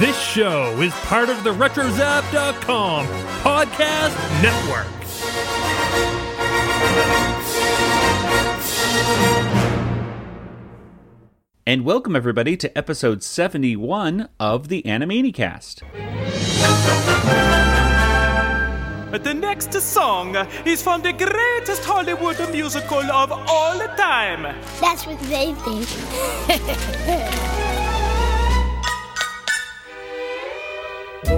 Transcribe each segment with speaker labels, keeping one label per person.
Speaker 1: This show is part of the RetroZap.com podcast network.
Speaker 2: And welcome everybody to episode 71 of the Animaniacast.
Speaker 3: The next song is from the greatest Hollywood musical of all time.
Speaker 4: That's what they think.
Speaker 3: We're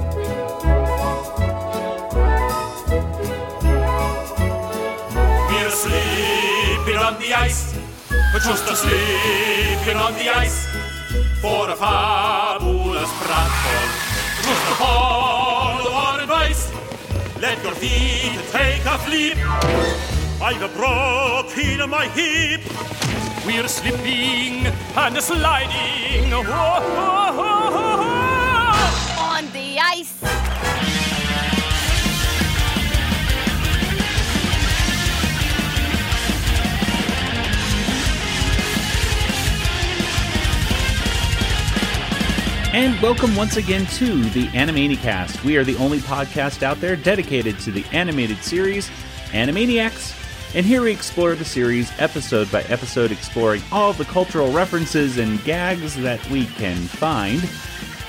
Speaker 3: sleeping on the ice, but just a sleeping on the ice. For a fabulous pratfall, just to follow our advice. Let your feet take a flip. I've a broken my hip. We're slipping and sliding. Whoa, whoa, whoa.
Speaker 2: And welcome once again to the Animaniacast. We are the only podcast out there dedicated to the animated series Animaniacs. And here we explore the series episode by episode, exploring all the cultural references and gags that we can find.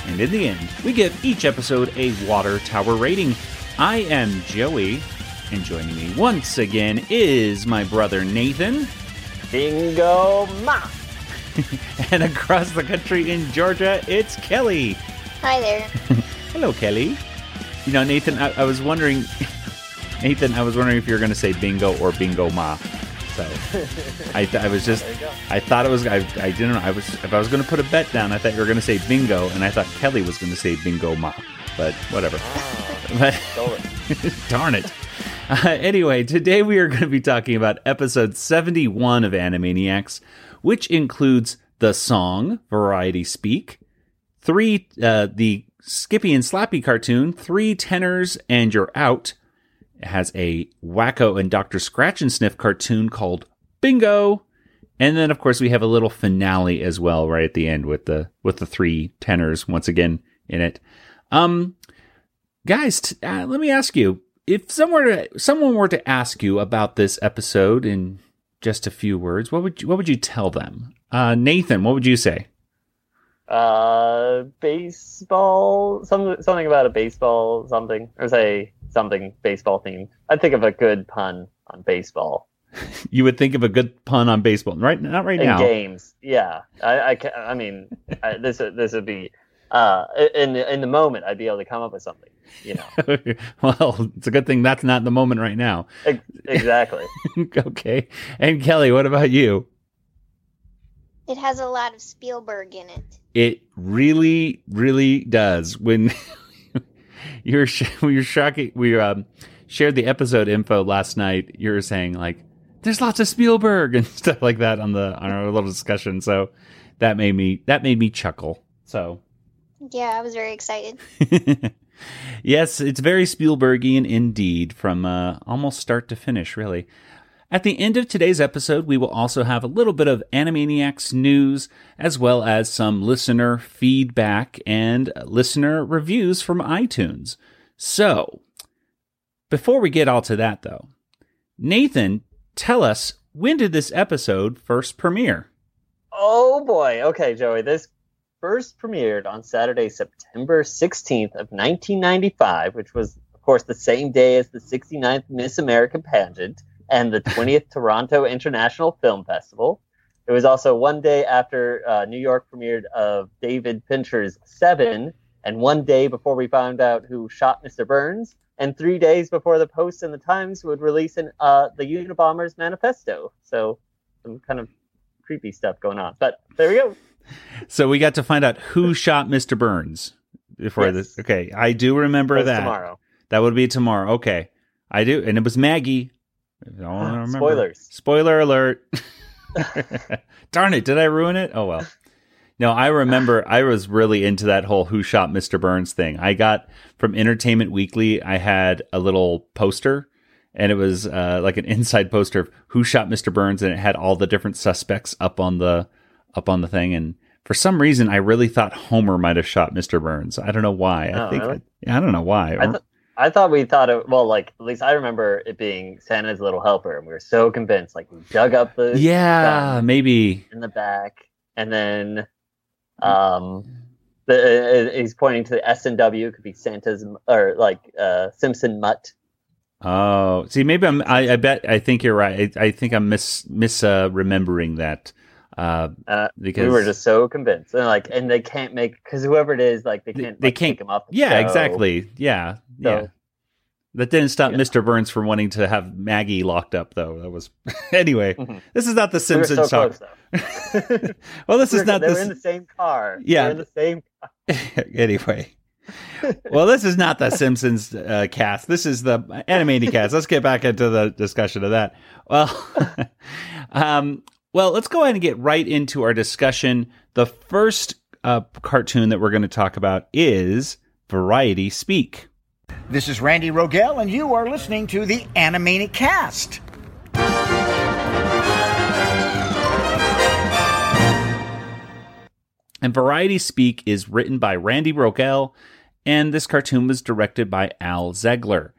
Speaker 2: And in the end, we give each episode a water tower rating. I am Joey, and joining me once again is my brother Nathan.
Speaker 5: Bingo Ma.
Speaker 2: And across the country in Georgia, it's Kelly.
Speaker 4: Hi there.
Speaker 2: Hello, Kelly. You know, Nathan, I, I was wondering, Nathan, I was wondering if you were going to say bingo or bingo ma. So, I, th- I was just, I thought it was, I, I didn't know. I was, if I was going to put a bet down, I thought you were going to say bingo, and I thought Kelly was going to say bingo ma. But whatever. But darn it. Uh, anyway, today we are going to be talking about episode 71 of Animaniacs, which includes the song Variety Speak, three uh, the Skippy and Slappy cartoon, three tenors and you're out. It has a Wakko and Dr. Scratchansniff cartoon called Bingo. And then of course we have a little finale as well right at the end with the with the three tenors once again in it. Um guys, t- uh, let me ask you if someone were to, someone were to ask you about this episode in just a few words, what would you, what would you tell them? Uh, Nathan, what would you say?
Speaker 5: Uh, baseball. Some something about a baseball something, or say something baseball themed. I'd think of a good pun on baseball
Speaker 2: You would think of a good pun on baseball, right? Not right
Speaker 5: in
Speaker 2: now.
Speaker 5: games. Yeah, I I, I mean, I, this this would be uh in the, in the moment I'd be able to come up with something. You know,
Speaker 2: well, it's a good thing that's not the moment right now.
Speaker 5: Exactly.
Speaker 2: okay. And Kelly, what about you?
Speaker 4: It has a lot of Spielberg in it.
Speaker 2: It really, really does. When you're sh- you're shocking, we um, shared the episode info last night. You were saying like, "There's lots of Spielberg" and stuff like that on the on our little discussion. So that made me that made me chuckle. So
Speaker 4: Yeah, I was very excited.
Speaker 2: yes, it's very Spielbergian indeed, from uh, almost start to finish, really. At the end of today's episode, we will also have a little bit of Animaniacs news, as well as some listener feedback and listener reviews from iTunes. So, before we get all to that, though, Nathan, tell us when did this episode first premiere?
Speaker 5: Oh boy. Okay, Joey. This first premiered on Saturday, September 16th of 1995, which was, of course, the same day as the 69th Miss America pageant and the 20th Toronto International Film Festival. It was also one day after uh, New York premiered of David Fincher's Seven, and one day before we found out who shot Mr. Burns, and three days before the Post and the Times would release an, uh, the Unabomber's Manifesto. So some kind of creepy stuff going on. But there we go.
Speaker 2: So we got to find out who shot Mr. Burns before
Speaker 5: Yes.
Speaker 2: this. Okay, I do remember that.
Speaker 5: tomorrow.
Speaker 2: That would be tomorrow. Okay, I do, and it was Maggie. I wanna remember.
Speaker 5: Spoilers.
Speaker 2: Spoiler alert. Darn it! Did I ruin it? Oh well. No, I remember. I was really into that whole "Who Shot Mr. Burns" thing. I got from Entertainment Weekly. I had a little poster, and it was uh, like an inside poster of "Who Shot Mr. Burns," and it had all the different suspects up on the up on the thing. And for some reason, I really thought Homer might have shot Mr. Burns. I don't know why. I
Speaker 5: Oh,
Speaker 2: think
Speaker 5: really?
Speaker 2: I don't know why.
Speaker 5: I, th- I thought we thought it. Well, like at least I remember it being Santa's little helper, and we were so convinced. Like we dug up the
Speaker 2: yeah, maybe.
Speaker 5: in the back, and then um, the uh, he's pointing to the S and W. Could be Santa's or like uh, Simpson mutt.
Speaker 2: Oh, see, maybe I'm. I, I bet. I think you're right. I, I think I'm mis mis uh, remembering that. Uh,
Speaker 5: Uh,
Speaker 2: because
Speaker 5: we were just so convinced, and like, and they can't make because whoever it is, like, they can't.
Speaker 2: they
Speaker 5: like,
Speaker 2: can't-
Speaker 5: come up.
Speaker 2: yeah,
Speaker 5: So-
Speaker 2: exactly. Yeah, yeah. That didn't stop
Speaker 5: Yeah.
Speaker 2: Mr. Burns from wanting to have Maggie locked up, though. That was anyway.
Speaker 5: Mhm.
Speaker 2: This is not the
Speaker 5: We
Speaker 2: Simpsons
Speaker 5: so
Speaker 2: talk.
Speaker 5: close,
Speaker 2: well, this
Speaker 5: We
Speaker 2: is not
Speaker 5: They
Speaker 2: the
Speaker 5: were in the same car.
Speaker 2: Yeah.
Speaker 5: in the same.
Speaker 2: anyway. well, this is not the Simpsons uh, cast. This is the animated cast. Let's get back into the discussion of that. Well, um, well, let's go ahead and get right into our discussion. The first uh, cartoon that we're going to talk about is Variety Speak.
Speaker 6: This is Randy Rogel, and you are listening to the Animaniacast.
Speaker 2: And Variety Speak is written by Randy Rogel, and this cartoon was directed by Al Zegler.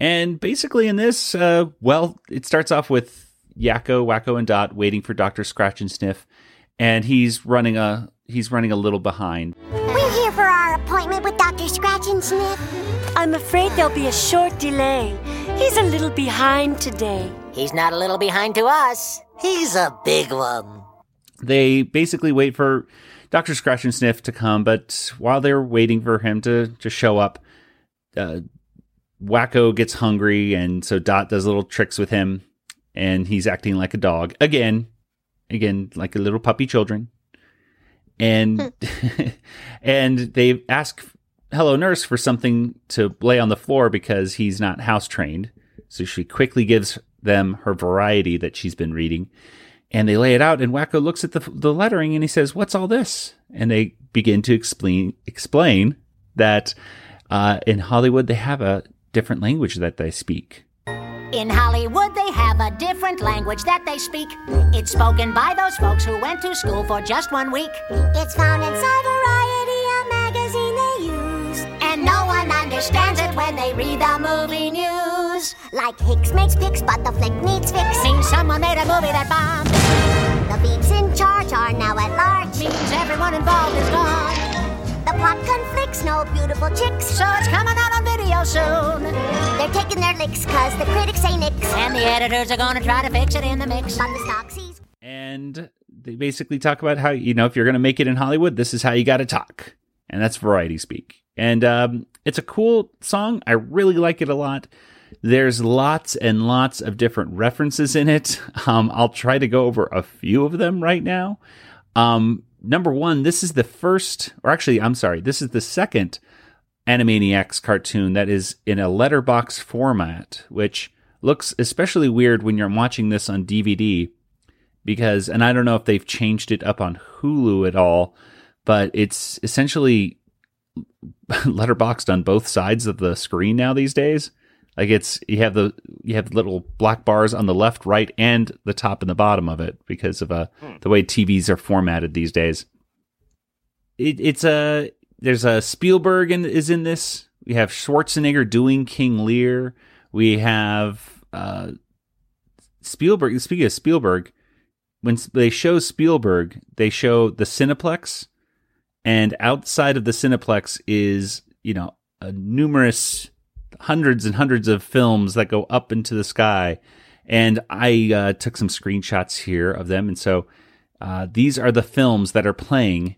Speaker 2: And basically, in this, uh, well, it starts off with Yakko, Wakko, and Dot waiting for Doctor Scratchansniff, and he's running a he's running a little behind.
Speaker 7: We're here for our appointment with Dr. Scratchansniff.
Speaker 8: I'm afraid there'll be a short delay. He's a little behind today.
Speaker 7: He's not a little behind to us. He's a big one.
Speaker 2: They basically wait for Doctor Scratchansniff to come, but while they're waiting for him to to show up, uh, Wakko gets hungry, and so Dot does little tricks with him, and he's acting like a dog again, again like a little puppy children, and and they ask Hello Nurse for something to lay on the floor because he's not house trained, so she quickly gives them her variety that she's been reading. And they lay it out and Wakko looks at the, the lettering and he says what's all this? And they begin to explain explain that uh, in hollywood they have a different language that they speak.
Speaker 7: In Hollywood, they have a different language that they speak. It's spoken by those folks who went to school for just one week. It's found inside Variety, a magazine they use. And no one understands it when they read the movie news. Like Hicks makes picks, but the flick needs fix. Means someone made a movie that bombed. The peeps in charge are now at large. Means everyone involved is gone. The plot conflicts, no beautiful chicks. So it's coming out on video soon. They're taking their licks cause the critics say nix. And the editors are gonna try to fix it in the mix. But the stock sees.
Speaker 2: and they basically talk about how you know if you're going to make it in hollywood this is how you got to talk and that's variety speak and um, it's a cool song i really like it a lot there's lots and lots of different references in it um, i'll try to go over a few of them right now um, number one this is the first or actually i'm sorry this is the second animaniacs cartoon that is in a letterbox format which looks especially weird when you're watching this on dvd because and I don't know if they've changed it up on Hulu at all, but it's essentially letterboxed on both sides of the screen now these days. Like it's you have the you have little black bars on the left, right, and the top and the bottom of it because of uh, the way TVs are formatted these days. It, it's a there's a Spielberg in, is in this. We have Schwarzenegger doing King Lear. We have uh, Spielberg. Speaking of Spielberg, when they show Spielberg, they show the Cineplex, and outside of the Cineplex is you know a numerous hundreds and hundreds of films that go up into the sky. And I uh, took some screenshots here of them, and so uh, these are the films that are playing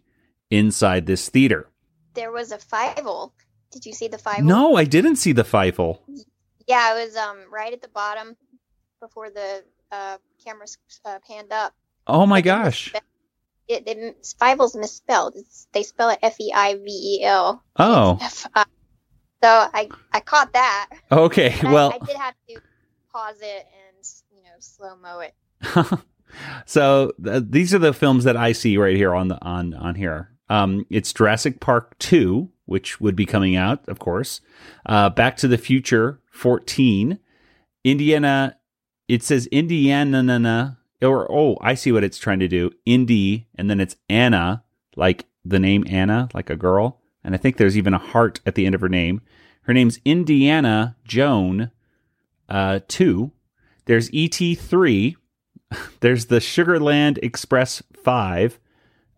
Speaker 2: inside this theater.
Speaker 4: There was a Fievel. Did you see the Fievel?
Speaker 2: No, I didn't see the Feifel.
Speaker 4: Yeah, it was um right at the bottom before the uh, camera uh, panned up.
Speaker 2: Oh my gosh!
Speaker 4: It, it Fievel's misspelled. It's, they spell it F E I V E L.
Speaker 2: Oh,
Speaker 4: F I. So I I caught that.
Speaker 2: okay.
Speaker 4: But I-
Speaker 2: Well,
Speaker 4: I, did have to pause it and you know slow mo it.
Speaker 2: so th- these are the films that I see right here on the on on here. Um, it's Jurassic Park two, which would be coming out, of course. Uh, Back to the Future fourteen, Indiana. It says Indiana, or oh, I see what it's trying to do. Indy, and then it's Anna, like the name Anna, like a girl. And I think there's even a heart at the end of her name. Her name's Indiana Joan uh, 2. There's ET3. There's the Sugarland Express 5.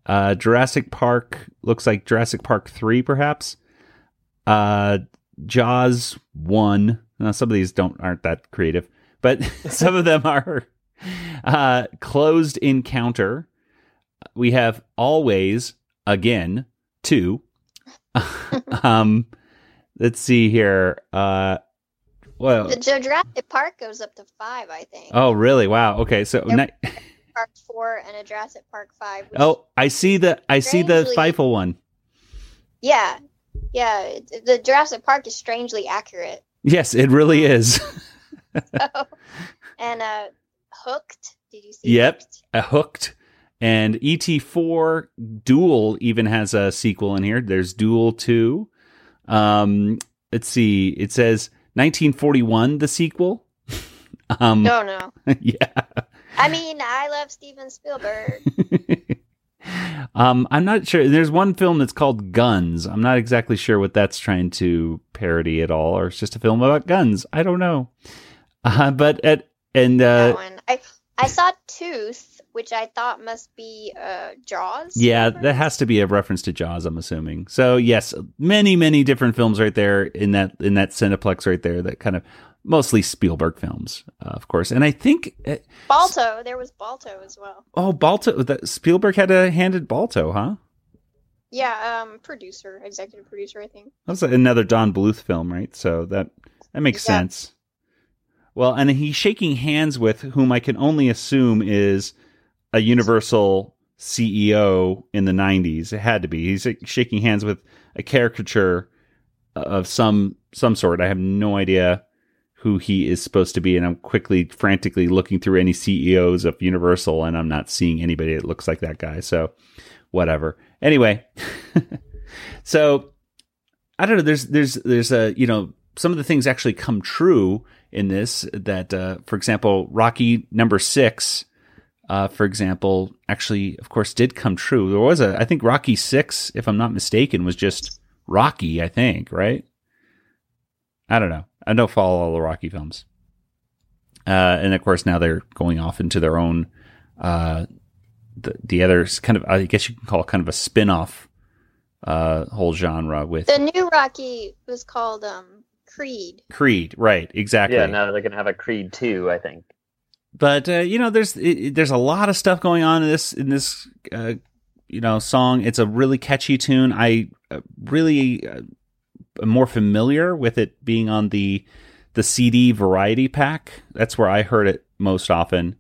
Speaker 2: Uh, Jurassic Park looks like Jurassic Park 3, perhaps. Uh, Jaws 1. Now, some of these don't aren't that creative, but some of them are uh, Closed Encounter. We have Always Again 2. um, let's see here. Uh, well,
Speaker 4: The Jurassic Park goes up to five, I think.
Speaker 2: oh, really? Wow. Okay, so
Speaker 4: Yep. Park four and a Jurassic Park five.
Speaker 2: oh, I see the I see the Feifel one.
Speaker 4: yeah, yeah. The Jurassic Park is strangely accurate.
Speaker 2: Yes, it really is.
Speaker 4: and uh, Hooked. Did you see?
Speaker 2: Yep.
Speaker 4: Hooked?
Speaker 2: a hooked and et4 duel even has a sequel in here. There's duel 2 um let's see. It says 1941 the sequel. Um
Speaker 4: No, no.
Speaker 2: yeah.
Speaker 4: I mean, I love Steven Spielberg.
Speaker 2: um i'm not sure. There's one film that's called guns. I'm not exactly sure what that's trying to parody at all or it's just a film about guns. I don't know. Uh, but at and
Speaker 4: that
Speaker 2: uh
Speaker 4: one. I I saw Tooth, which I thought must be uh, Jaws.
Speaker 2: Yeah, that has to be a reference to Jaws, I'm assuming. So yes, many, many different films right there in that in that Cineplex right there that kind of mostly Spielberg films, uh, of course. And I think uh,
Speaker 4: Balto. There was Balto as well.
Speaker 2: oh Balto, that Spielberg had a hand in Balto, huh?
Speaker 4: Yeah, um, producer, executive producer, I think.
Speaker 2: That's another Don Bluth film, right? So that that makes
Speaker 4: Yeah.
Speaker 2: sense. Well, and he's shaking hands with whom I can only assume is a Universal CEO in the '90s. It had to be. He's shaking hands with a caricature of some some sort. I have no idea who he is supposed to be, and I'm quickly, frantically looking through any CEOs of Universal, and I'm not seeing anybody that looks like that guy. So, whatever. Anyway, so I don't know. There's there's there's a you know some of the things actually come true in this. That uh, for example, Rocky number six, uh, for example, actually of course did come true. There was a I think Rocky six, if I'm not mistaken, was just Rocky. I think right. I don't know. I don't follow all the Rocky films. Uh, and of course now they're going off into their own uh, the the others kind of I guess you can call it kind of a spin-off uh whole genre with
Speaker 4: The new Rocky was called um Creed.
Speaker 2: Creed, right? Exactly.
Speaker 5: Yeah, now they're gonna have a Creed two, I think.
Speaker 2: But uh, you know, there's it, there's a lot of stuff going on in this in this uh, you know song. It's a really catchy tune. I uh, really uh, am more familiar with it being on the the CD variety pack. That's where I heard it most often,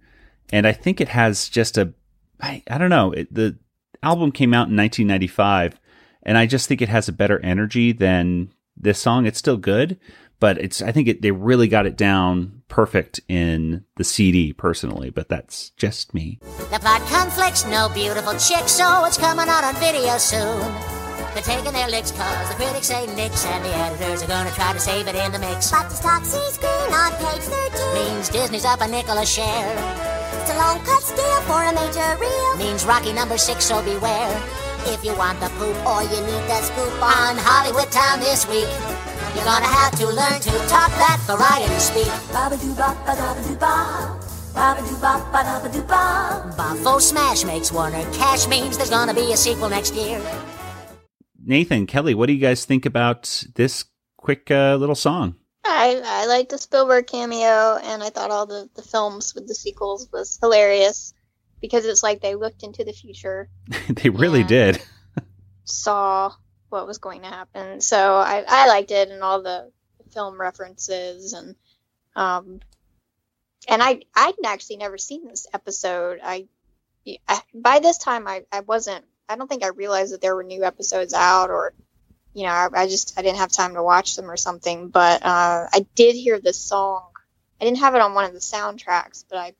Speaker 2: and I think it has just a I, I don't know. It, the album came out in 1995, and I just think it has a better energy than this song. It's still good, but it's I think it, they really got it down perfect in the CD personally. But that's just me.
Speaker 7: The plot conflicts, no beautiful so it's coming out on video soon. They're taking their licks cause the critics say nix and the editors are gonna try to save it in the mix.
Speaker 9: But the Stoxy screen on page 13
Speaker 7: Means Disney's up a nickel a share.
Speaker 9: It's a long cut for a major reel.
Speaker 7: Means Rocky number six, so beware. If you want the poop or you need the scoop on Hollywood Town this week, you're gonna have to learn to talk that variety speak. Boffo Smash makes Warner cash means there's gonna be a sequel next year.
Speaker 2: Nathan Kelly, what do you guys think about this quick uh, little song?
Speaker 4: I I liked the Spielberg cameo, and I thought all the the films with the sequels was hilarious because it's like they looked into the future,
Speaker 2: they really did.
Speaker 4: saw what was going to happen. So I I liked it and all the film references and um and I I'd actually never seen this episode. I, I by this time I I wasn't I don't think I realized that there were new episodes out or you know I, I just I didn't have time to watch them or something. But uh, I did hear this song. I didn't have it on one of the soundtracks, but I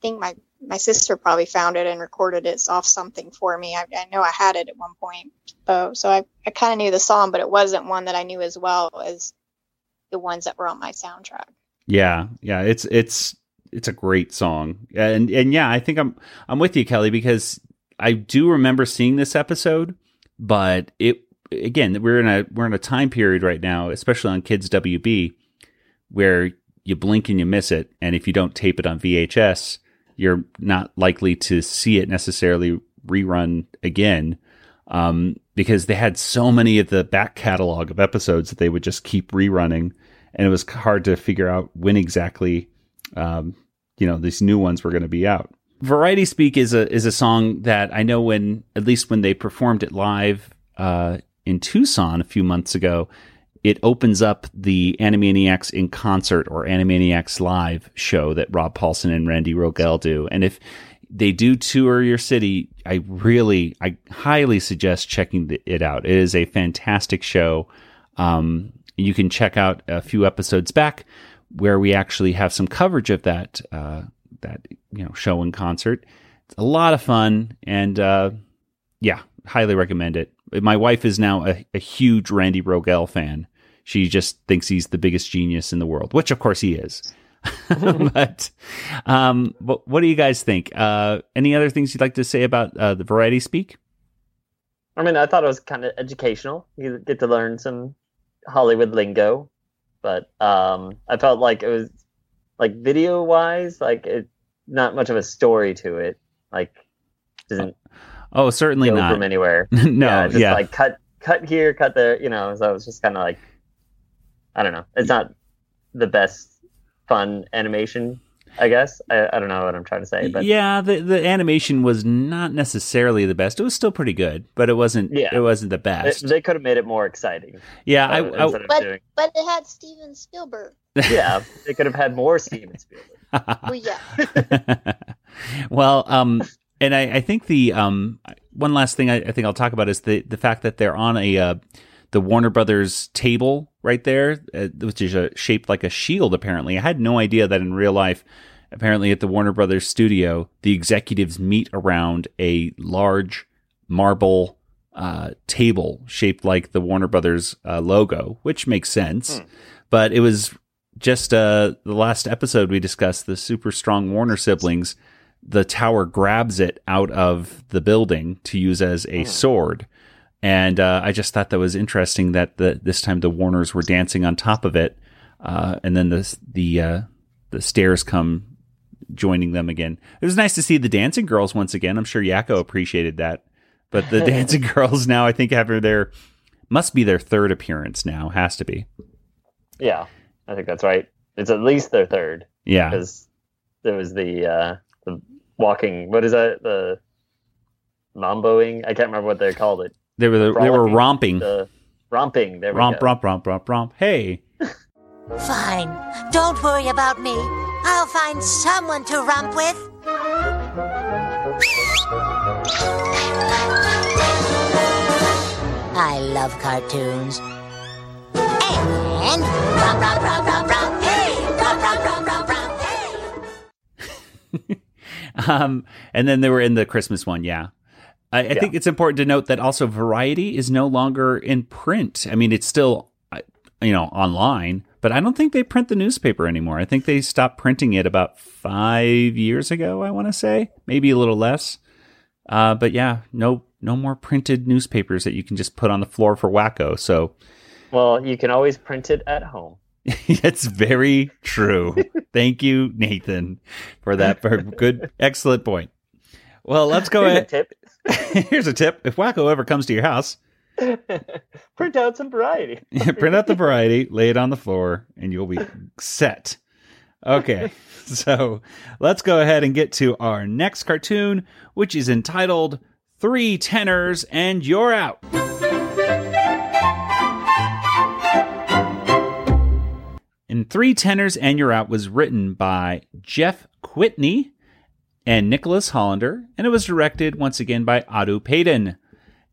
Speaker 4: think my my sister probably found it and recorded it off something for me. I, I know I had it at one point, uh, so I, I kind of knew the song, but it wasn't one that I knew as well as the ones that were on my soundtrack.
Speaker 2: Yeah, yeah, it's it's it's a great song, and and yeah, I think I'm I'm with you, Kelly, because I do remember seeing this episode, but it again we're in a we're in a time period right now, especially on Kids WB, where you blink and you miss it, and if you don't tape it on VHS, you're not likely to see it necessarily rerun again. Um, because they had so many of the back catalog of episodes that they would just keep rerunning, and it was hard to figure out when exactly, um, you know, these new ones were going to be out. Variety Speak is a is a song that I know when at least when they performed it live uh, in Tucson a few months ago, it opens up the Animaniacs in concert or Animaniacs live show that Rob Paulsen and Randy Rogel do. And if they do tour your city, I really, I highly suggest checking it out. It is a fantastic show. Um, you can check out a few episodes back where we actually have some coverage of that uh, that you know show in concert. It's a lot of fun, and uh, yeah, highly recommend it. My wife is now a, a huge Randy Rogel fan. She just thinks he's the biggest genius in the world, which of course he is. but, um, but what do you guys think? Uh, any other things you'd like to say about uh, the Variety Speak?
Speaker 5: I mean, I thought it was kind of educational. You get to learn some Hollywood lingo, but um, I felt like it was like video wise, like it not much of a story to it. Like doesn't
Speaker 2: Oh, certainly not.
Speaker 5: from anywhere.
Speaker 2: no,
Speaker 5: yeah, just
Speaker 2: yeah.
Speaker 5: like cut cut here, cut there. You know, so it was just kind of like I don't know. It's not the best fun animation. I guess I, I don't know what I'm trying to say, but
Speaker 2: yeah, the the animation was not necessarily the best. It was still pretty good, but it wasn't.
Speaker 5: Yeah.
Speaker 2: it wasn't the best.
Speaker 5: they could have made it more exciting.
Speaker 2: yeah, I, I
Speaker 4: But
Speaker 5: doing,
Speaker 4: but it had Steven Spielberg.
Speaker 5: yeah, they could have had more Steven Spielberg.
Speaker 4: Well, yeah.
Speaker 2: well, um, and I, I think the um, one last thing I, I think I'll talk about is the the fact that they're on a uh, the Warner Brothers table right there, uh, which is a, shaped like a shield. Apparently, I had no idea that in real life. Apparently, at the Warner Brothers studio, the executives meet around a large marble uh, table shaped like the Warner Brothers uh, logo, which makes sense. But it was just uh, the last episode we discussed the super strong Warner siblings. The tower grabs it out of the building to use as a sword. And uh, I just thought that was interesting that the, this time the Warners were dancing on top of it, uh, and then the the uh, the stairs come joining them again. It was nice to see the dancing girls once again. I'm sure Yakko appreciated that. But the dancing girls now, I think, have their must be their third appearance now. Has to be.
Speaker 5: Yeah, I think that's right. It's at least their third
Speaker 2: Yeah.
Speaker 5: because there was the uh, the walking. What is that? The mamboing. I can't remember what they called it.
Speaker 2: They were they were romping.
Speaker 5: The romping. There we
Speaker 2: Romp,
Speaker 5: go.
Speaker 2: romp, romp, romp, romp. Hey.
Speaker 9: Fine. Don't worry about me. I'll find someone to romp with. I love cartoons. And romp, romp, romp, romp, romp. Hey, romp, romp, romp, romp, romp. Hey.
Speaker 2: Um, and then they were in the Christmas one. Yeah. I, I think it's important to note that also Variety is no longer in print. I mean, it's still, uh, you know, online, but I don't think they print the newspaper anymore. I think they stopped printing it about five years ago. I want to say maybe a little less. Uh, but yeah, no, no more printed newspapers that you can just put on the floor for Wakko. So
Speaker 5: Well, you can always print it at home.
Speaker 2: it's very true. Thank you, Nathan, for that for good, excellent point. Well, let's go
Speaker 5: Here's a
Speaker 2: ahead.
Speaker 5: tip.
Speaker 2: Here's a tip: if Wakko ever comes to your house,
Speaker 5: print out some variety.
Speaker 2: print out the variety, lay it on the floor, and you'll be set. Okay, so let's go ahead and get to our next cartoon, which is entitled Three Tenors and You're Out. And Three Tenors and You're Out was written by Jeff Kwitny and Nicholas Hollander, and it was directed once again by Audu Paden.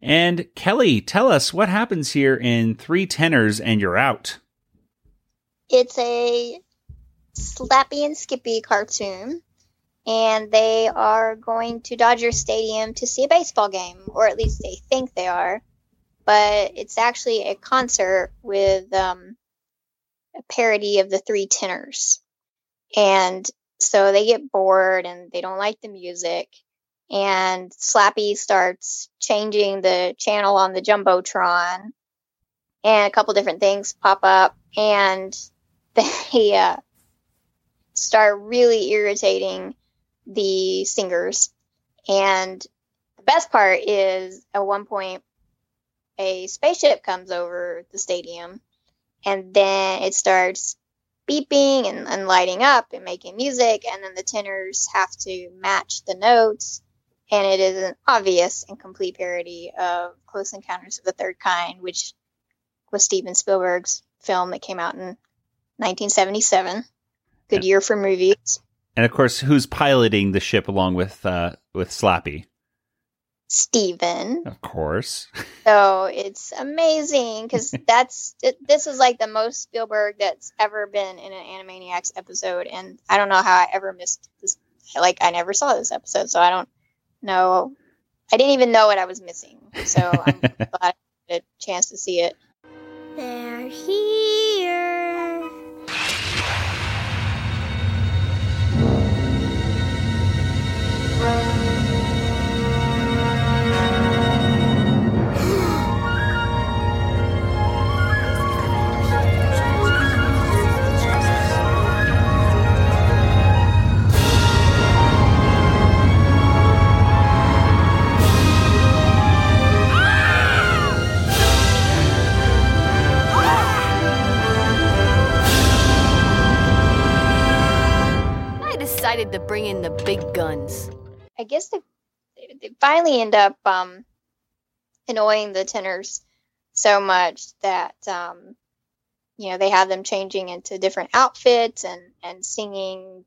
Speaker 2: And Kelly, tell us what happens here in Three Tenors and You're Out.
Speaker 4: It's a Slappy and Skippy cartoon, and they are going to Dodger Stadium to see a baseball game, or at least they think they are. But it's actually a concert with um, a parody of the Three Tenors. And so they get bored and they don't like the music. and Slappy starts changing the channel on the jumbotron, and a couple different things pop up, and they uh, start really irritating the singers. And the best part is at one point, a spaceship comes over the stadium, and then it starts beeping and, and lighting up and making music, and then the tenors have to match the notes. And it is an obvious and complete parody of Close Encounters of the Third Kind, which was Steven Spielberg's film that came out in 1977. Good year for movies.
Speaker 2: And of course, who's piloting the ship along with uh, with Slappy?
Speaker 4: Steven.
Speaker 2: Of course.
Speaker 4: So it's amazing because that's it, this is like the most Spielberg that's ever been in an Animaniacs episode, and I don't know how I ever missed this. Like I never saw this episode, so I don't know. I didn't even know what I was missing. So I'm glad I had a chance to see it.
Speaker 7: They're here.
Speaker 10: Decided to bring in the big guns.
Speaker 4: I guess they, they finally end up um, annoying the tenors so much that um, you know they have them changing into different outfits and and singing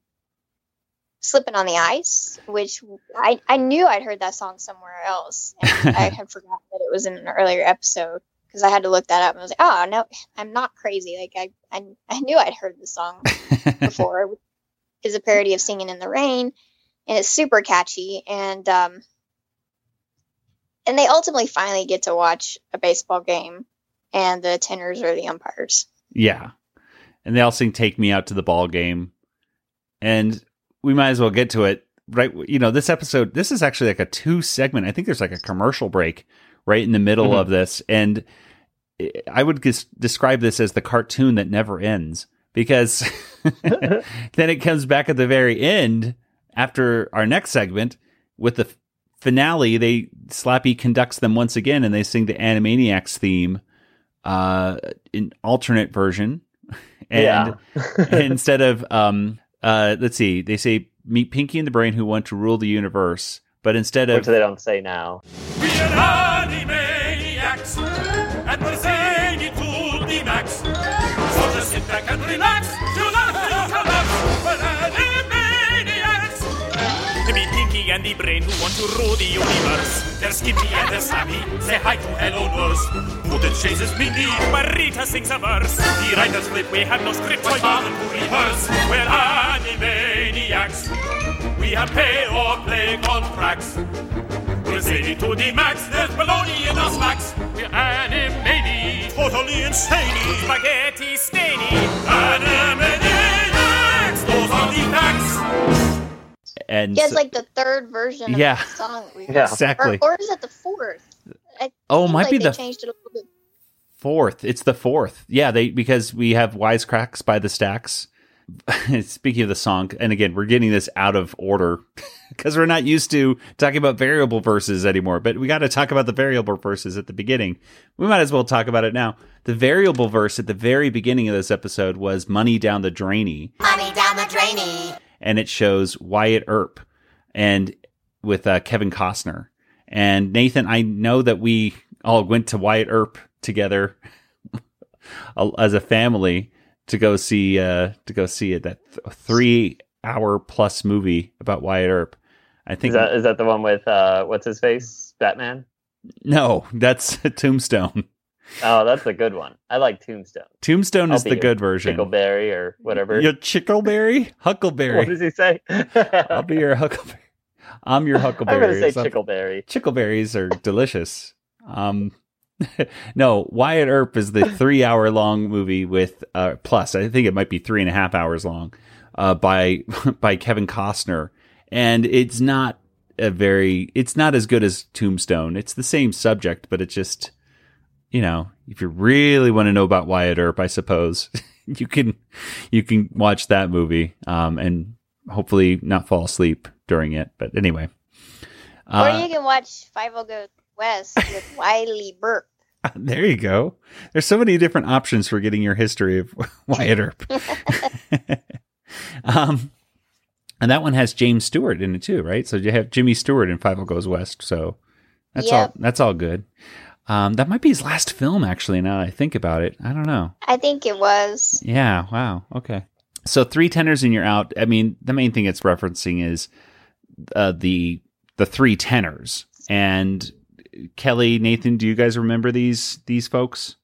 Speaker 4: "Slipping on the Ice," which I I knew I'd heard that song somewhere else, and I had forgotten that it was in an earlier episode because I had to look that up and I was like, oh no, I'm not crazy. Like I I, I knew I'd heard the song before. Is a parody of "Singing in the Rain." and it's super catchy and um and they ultimately finally get to watch a baseball game and the tenors are the umpires
Speaker 2: Yeah. And they all sing Take Me Out to the Ball Game. And we might as well get to it. Right. You know, this episode, this is actually like a two segment. I think there's like a commercial break right in the middle
Speaker 5: Mhm.
Speaker 2: of this. And I would des- describe this as the cartoon that never ends because then it comes back at the very end after our next segment with the f- finale. They Slappy conducts them once again and they sing the Animaniacs theme uh in alternate version and instead of um uh let's see they say meet pinky and the brain who want to rule the universe but instead of
Speaker 5: Which they don't say now.
Speaker 3: Pinky Brain who want to rule the universe. They're Skippy and they're Slappy, say hi to Hello Nurse. Buttons chases Mindy, Marita sings a verse. The writers flip, we have no script, so bother to rehearse. We're Animaniacs. We have pay or play contracts. We're zany to the max, there's baloney in our smacks. We're animani, totally insane. Spaghetti stainy, animaniacs.
Speaker 2: And
Speaker 4: yeah it's
Speaker 2: so-
Speaker 4: like the third version of
Speaker 2: Yeah.
Speaker 4: the song that we
Speaker 2: Yeah. Exactly.
Speaker 4: or, or is it the fourth I
Speaker 2: Oh, it might
Speaker 4: like
Speaker 2: be
Speaker 4: they
Speaker 2: the-
Speaker 4: changed it a little bit
Speaker 2: fourth it's the fourth yeah they because we have wisecracks by the stacks speaking of the song and again we're getting this out of order because we're not used to talking about variable verses anymore but we got to talk about the variable verses at the beginning we might as well talk about it now the variable verse at the very beginning of this episode was money down the drainy
Speaker 9: Money down the drainy.
Speaker 2: And it shows Wyatt Earp and with uh, Kevin Costner. And Nathan, I know that we all went to Wyatt Earp together as a family to go see uh, to go see it that th- three hour plus movie about Wyatt Earp. I think
Speaker 5: Is that is that the one with uh what's his face? Batman?
Speaker 2: no, that's Tombstone.
Speaker 5: Oh, that's a good one. I like Tombstone.
Speaker 2: Tombstone
Speaker 5: I'll
Speaker 2: is the good version.
Speaker 5: Pickleberry or whatever.
Speaker 2: Your Chickleberry, Huckleberry.
Speaker 5: What does he say?
Speaker 2: I'll be your Huckleberry. I'm your Huckleberry.
Speaker 5: I'm gonna say. Chickleberry.
Speaker 2: Chickleberries are delicious. Um, no, Wyatt Earp is the three hour long movie with uh, plus I think it might be three and a half hours long uh, by by Kevin Costner, and it's not a very. It's not as good as Tombstone. It's the same subject, but it's just, you know, if you really want to know about Wyatt Earp, I suppose you can you can watch that movie um, and hopefully not fall asleep during it. But anyway,
Speaker 4: or
Speaker 2: uh,
Speaker 4: you can watch Fievel Goes West with Wylie Burp.
Speaker 2: there you go. There's so many different options for getting your history of Wyatt Earp. um, and that one has James Stewart in it too, right? So you have Jimmy Stewart in Fievel Goes West. So that's
Speaker 4: Yep.
Speaker 2: all. That's all good. Um, that might be his last film, actually. Now that I think about it, I don't know.
Speaker 4: I think it was.
Speaker 2: Yeah. Wow. Okay. So three tenors and you're out. I mean, the main thing it's referencing is uh, the the three tenors. And Kelly, Nathan, do you guys remember these these folks?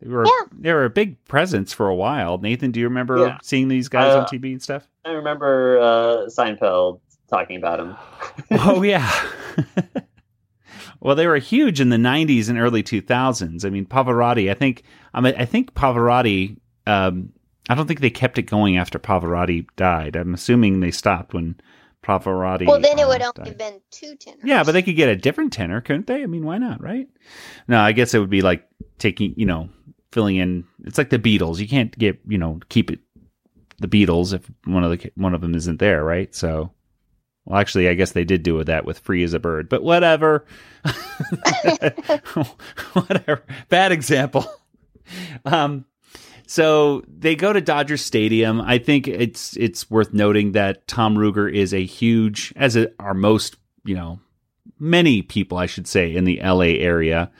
Speaker 2: They were
Speaker 4: Yeah.
Speaker 2: they were a big presence for a while. Nathan, do you remember
Speaker 5: Yeah.
Speaker 2: seeing these guys on
Speaker 5: Uh,
Speaker 2: TV and stuff?
Speaker 5: I remember uh, Seinfeld talking about them.
Speaker 2: oh yeah. well, they were huge in the '90s and early 2000s. I mean, Pavarotti. I think. I mean, I think Pavarotti. Um, I don't think they kept it going after Pavarotti died. I'm assuming they stopped when Pavarotti.
Speaker 4: Well, then it
Speaker 2: uh,
Speaker 4: would only have been two tenors.
Speaker 2: Yeah, but they could get a different tenor, couldn't they? I mean, why not, right? No, I guess it would be like taking, you know, filling in. It's like the Beatles. You can't get, you know, keep it the Beatles if one of the one of them isn't there, right? So, well, actually, I guess they did do that with "Free as a Bird," but whatever. whatever. Bad example. Um, so they go to Dodger Stadium. I think it's it's worth noting that Tom Ruegger is a huge, as are most, you know, many people, I should say, in the LA area.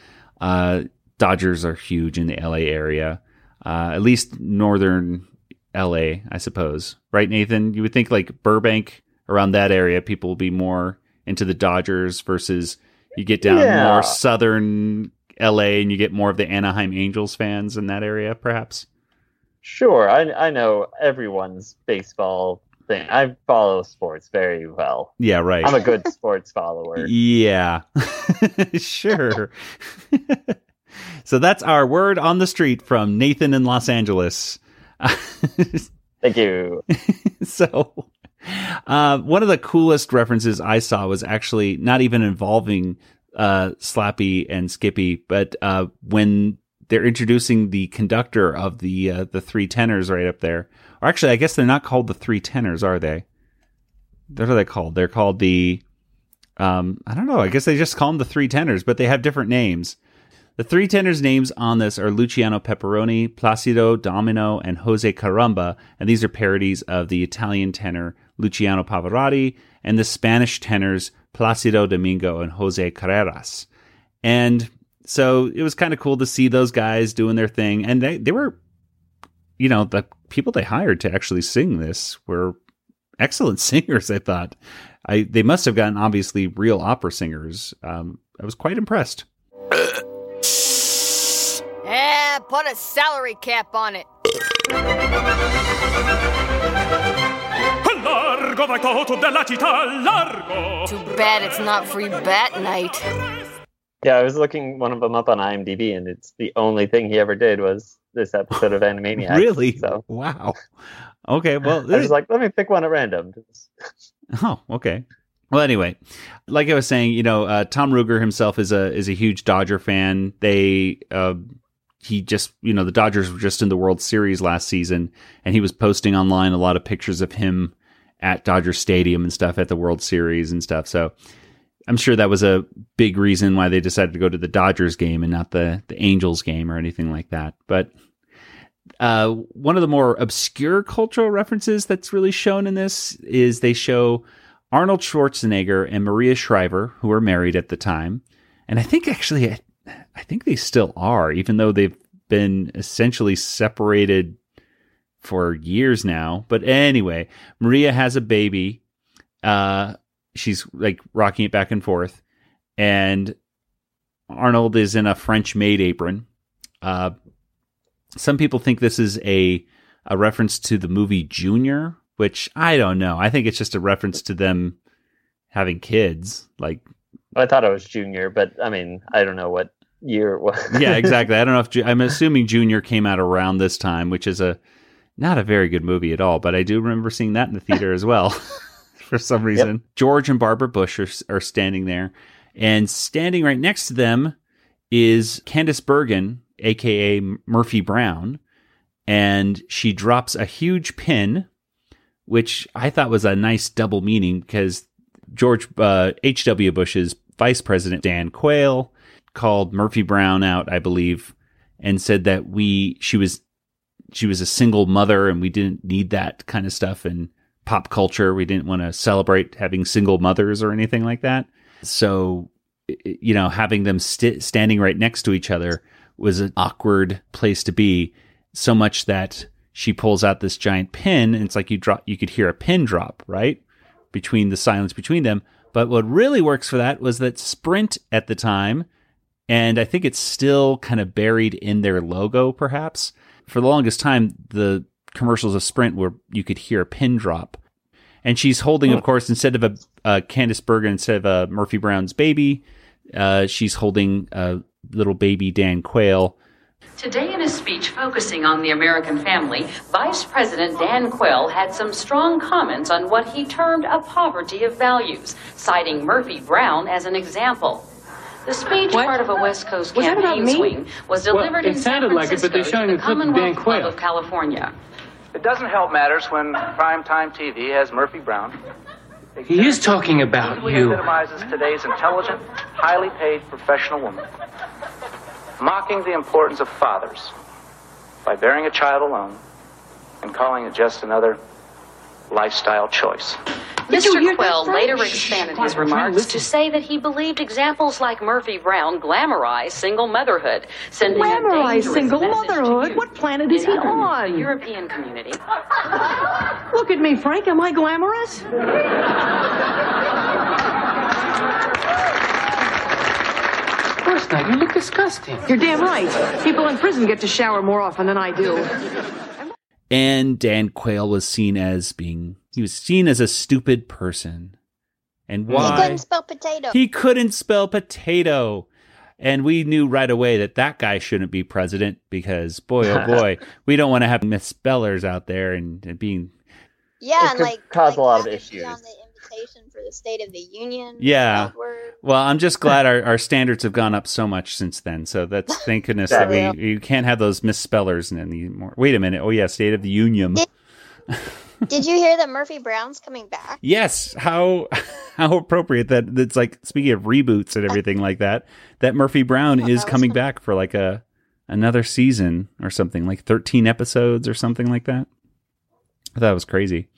Speaker 2: Uh, Dodgers are huge in the LA area, uh, at least northern LA, I suppose. Right, Nathan? You would think like Burbank around that area, people will be more into the Dodgers versus you get down
Speaker 5: Yeah.
Speaker 2: more southern LA and you get more of the Anaheim Angels fans in that area, perhaps.
Speaker 5: Sure, I I know everyone's baseball thing. I follow sports very well.
Speaker 2: Yeah, right.
Speaker 5: I'm a good sports follower.
Speaker 2: Yeah, sure. so that's our word on the street from Nathan in Los Angeles.
Speaker 5: Thank you.
Speaker 2: so, uh, one of the coolest references I saw was actually not even involving uh, Slappy and Skippy, but uh, when they're introducing the conductor of the uh, the three tenors right up there. Or actually, I guess they're not called the three tenors, are they? What are they called? They're called the um, I don't know. I guess they just call them the three tenors, but they have different names. The three tenors' names on this are Luciano Pepperoni, Placido Domino, and Jose Caramba, and these are parodies of the Italian tenor Luciano Pavarotti and the Spanish tenors Placido Domingo and Jose Carreras. And so it was kind of cool to see those guys doing their thing, and they they were, you know, the people they hired to actually sing this were excellent singers. I thought, I they must have gotten obviously real opera singers. Um, I was quite impressed.
Speaker 10: Eh, put a salary cap on it.
Speaker 3: Largo vai toto della città, largo!
Speaker 10: Too bad it's not free bat night.
Speaker 5: Yeah, I was looking one of them up on IMDb, and it's the only thing he ever did was this episode of Animaniacs.
Speaker 2: Really?
Speaker 5: So
Speaker 2: Wow. Okay. Well,
Speaker 5: I was like, let me pick one at random.
Speaker 2: Oh, okay. Well, anyway, like I was saying, you know, uh, Tom Ruegger himself is a is a huge Dodger fan. They uh, he just you know the Dodgers were just in the World Series last season, and he was posting online a lot of pictures of him at Dodger Stadium and stuff at the World Series and stuff. So I'm sure that was a big reason why they decided to go to the Dodgers game and not the the Angels game or anything like that. But uh, one of the more obscure cultural references that's really shown in this is they show Arnold Schwarzenegger and Maria Shriver, who were married at the time, and I think actually, I, I think they still are, even though they've been essentially separated for years now. But anyway, Maria has a baby. Uh, she's like rocking it back and forth, and Arnold is in a French maid apron. Uh, some people think this is a a reference to the movie Junior, which I don't know. I think it's just a reference to them having kids. Like,
Speaker 5: I thought it was Junior, but I mean, I don't know what year it was.
Speaker 2: yeah, exactly. I don't know if I'm assuming Junior came out around this time, which is a not a very good movie at all. But I do remember seeing that in the theater as well. for some reason. George and Barbara Bush are, are standing there, and standing right next to them is Candice Bergen, aka Murphy Brown, and she drops a huge pin, which I thought was a nice double meaning because George uh, H.W. Bush's vice president Dan Quayle called Murphy Brown out, I believe, and said that we she was she was a single mother and we didn't need that kind of stuff in pop culture. We didn't want to celebrate having single mothers or anything like that. So, you know, having them st- standing right next to each other was an awkward place to be. So much that she pulls out this giant pin, and it's like you drop. You could hear a pin drop right between the silence between them. But what really works for that was that Sprint at the time, and I think it's still kind of buried in their logo, perhaps. For the longest time, the commercials of Sprint where you could hear a pin drop. And she's holding, of course, instead of a uh, Candice Bergen, instead of a Murphy Brown's baby, uh, she's holding a little baby Dan Quayle.
Speaker 11: Today, in a speech focusing on the American family, Vice President Dan Quayle had some strong comments on what he termed a poverty of values, citing Murphy Brown as an example. The speech,
Speaker 12: What?
Speaker 11: part of a West Coast
Speaker 12: Was
Speaker 11: campaign
Speaker 12: me?
Speaker 11: swing, was
Speaker 12: Well,
Speaker 11: delivered
Speaker 12: it
Speaker 11: in San
Speaker 12: sounded like it,
Speaker 11: Francisco
Speaker 12: but they're showing
Speaker 11: to the
Speaker 12: clip of Dan
Speaker 11: Commonwealth Club of California.
Speaker 13: It doesn't help matters when primetime TV has Murphy Brown.
Speaker 12: He is talking about
Speaker 13: Who
Speaker 12: you.
Speaker 13: epitomizes today's intelligent, highly paid professional woman, mocking the importance of fathers by bearing a child alone and calling it just another lifestyle choice.
Speaker 12: Did you hear
Speaker 11: Mr.
Speaker 12: that, Quayle
Speaker 11: later expanded his
Speaker 12: we're trying to
Speaker 11: remarks to say that he believed examples like Murphy Brown glamorize single motherhood, sending a
Speaker 14: Glamorize single motherhood? What planet is he on?
Speaker 11: The European community.
Speaker 14: Look at me, Frank. Am I glamorous?
Speaker 12: Of course not. You look disgusting.
Speaker 14: You're damn right. People in prison get to shower more often than I do.
Speaker 2: And Dan Quayle was seen as being he was seen as a stupid person. And why He
Speaker 4: couldn't spell potato.
Speaker 2: He couldn't spell potato. And we knew right away that that guy shouldn't be president because, boy, oh boy, we don't want to have misspellers out there and, and being,
Speaker 4: yeah,
Speaker 5: It
Speaker 4: and
Speaker 5: could
Speaker 4: like
Speaker 5: cause
Speaker 4: like
Speaker 5: a lot of
Speaker 4: having to be
Speaker 5: issues.
Speaker 4: On the invitation for the State of the Union.
Speaker 2: yeah.
Speaker 4: that.
Speaker 2: Well, I'm just glad our, our standards have gone up so much since then. So that's thank goodness that we you can't have those misspellers anymore. Wait a minute. Oh yeah, State of the Union.
Speaker 4: Did you hear that Murphy Brown's coming back?
Speaker 2: Yes, how how appropriate that that's like speaking of reboots and everything like that. That Murphy Brown oh, is coming back for like a another season or something, like 13 episodes or something like that. I thought it was crazy.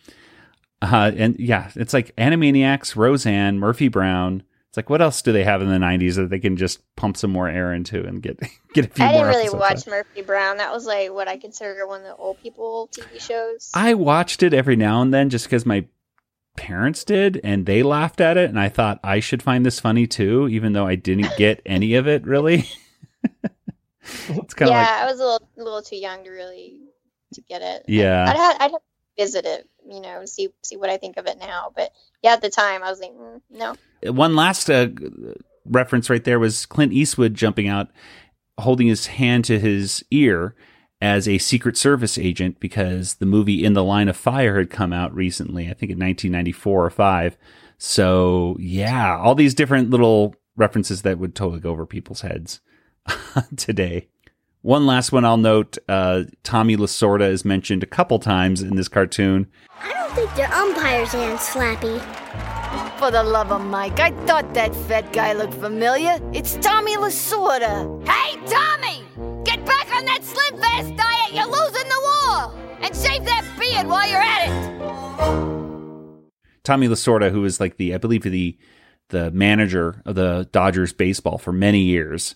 Speaker 2: Uh, and yeah, it's like Animaniacs, Roseanne, Murphy Brown. It's like what else do they have in the 90s that they can just pump some more air into and get get a few
Speaker 4: I
Speaker 2: more
Speaker 4: didn't really watch
Speaker 2: out?
Speaker 4: Murphy Brown. That was like what I consider one of the old people TV shows.
Speaker 2: I watched it every now and then just because my parents did and they laughed at it and I thought I should find this funny too, even though I didn't get any of it really. it's kind of
Speaker 4: yeah,
Speaker 2: like
Speaker 4: I was a little, a little too young to really to get it.
Speaker 2: Yeah.
Speaker 4: I'd have, I'd have to visit it, you know, see see what I think of it now. But yeah, at the time, I was like, mm, no.
Speaker 2: one last uh, reference right there was Clint Eastwood jumping out holding his hand to his ear as a Secret Service agent because the movie In the Line of Fire had come out recently, I think in 1994 or 5. So, yeah, all these different little references that would totally go over people's heads today. One last one I'll note uh, Tommy Lasorda is mentioned a couple times in this cartoon.
Speaker 15: I don't think their umpire's hands slappy.
Speaker 10: For the love of Mike, I thought that fat guy looked familiar. It's Tommy Lasorda. Hey, Tommy! Get back on that slim fast diet. You're losing the war. And shave that beard while you're at it.
Speaker 2: Tommy Lasorda, who was like the, I believe the the manager of the Dodgers baseball for many years,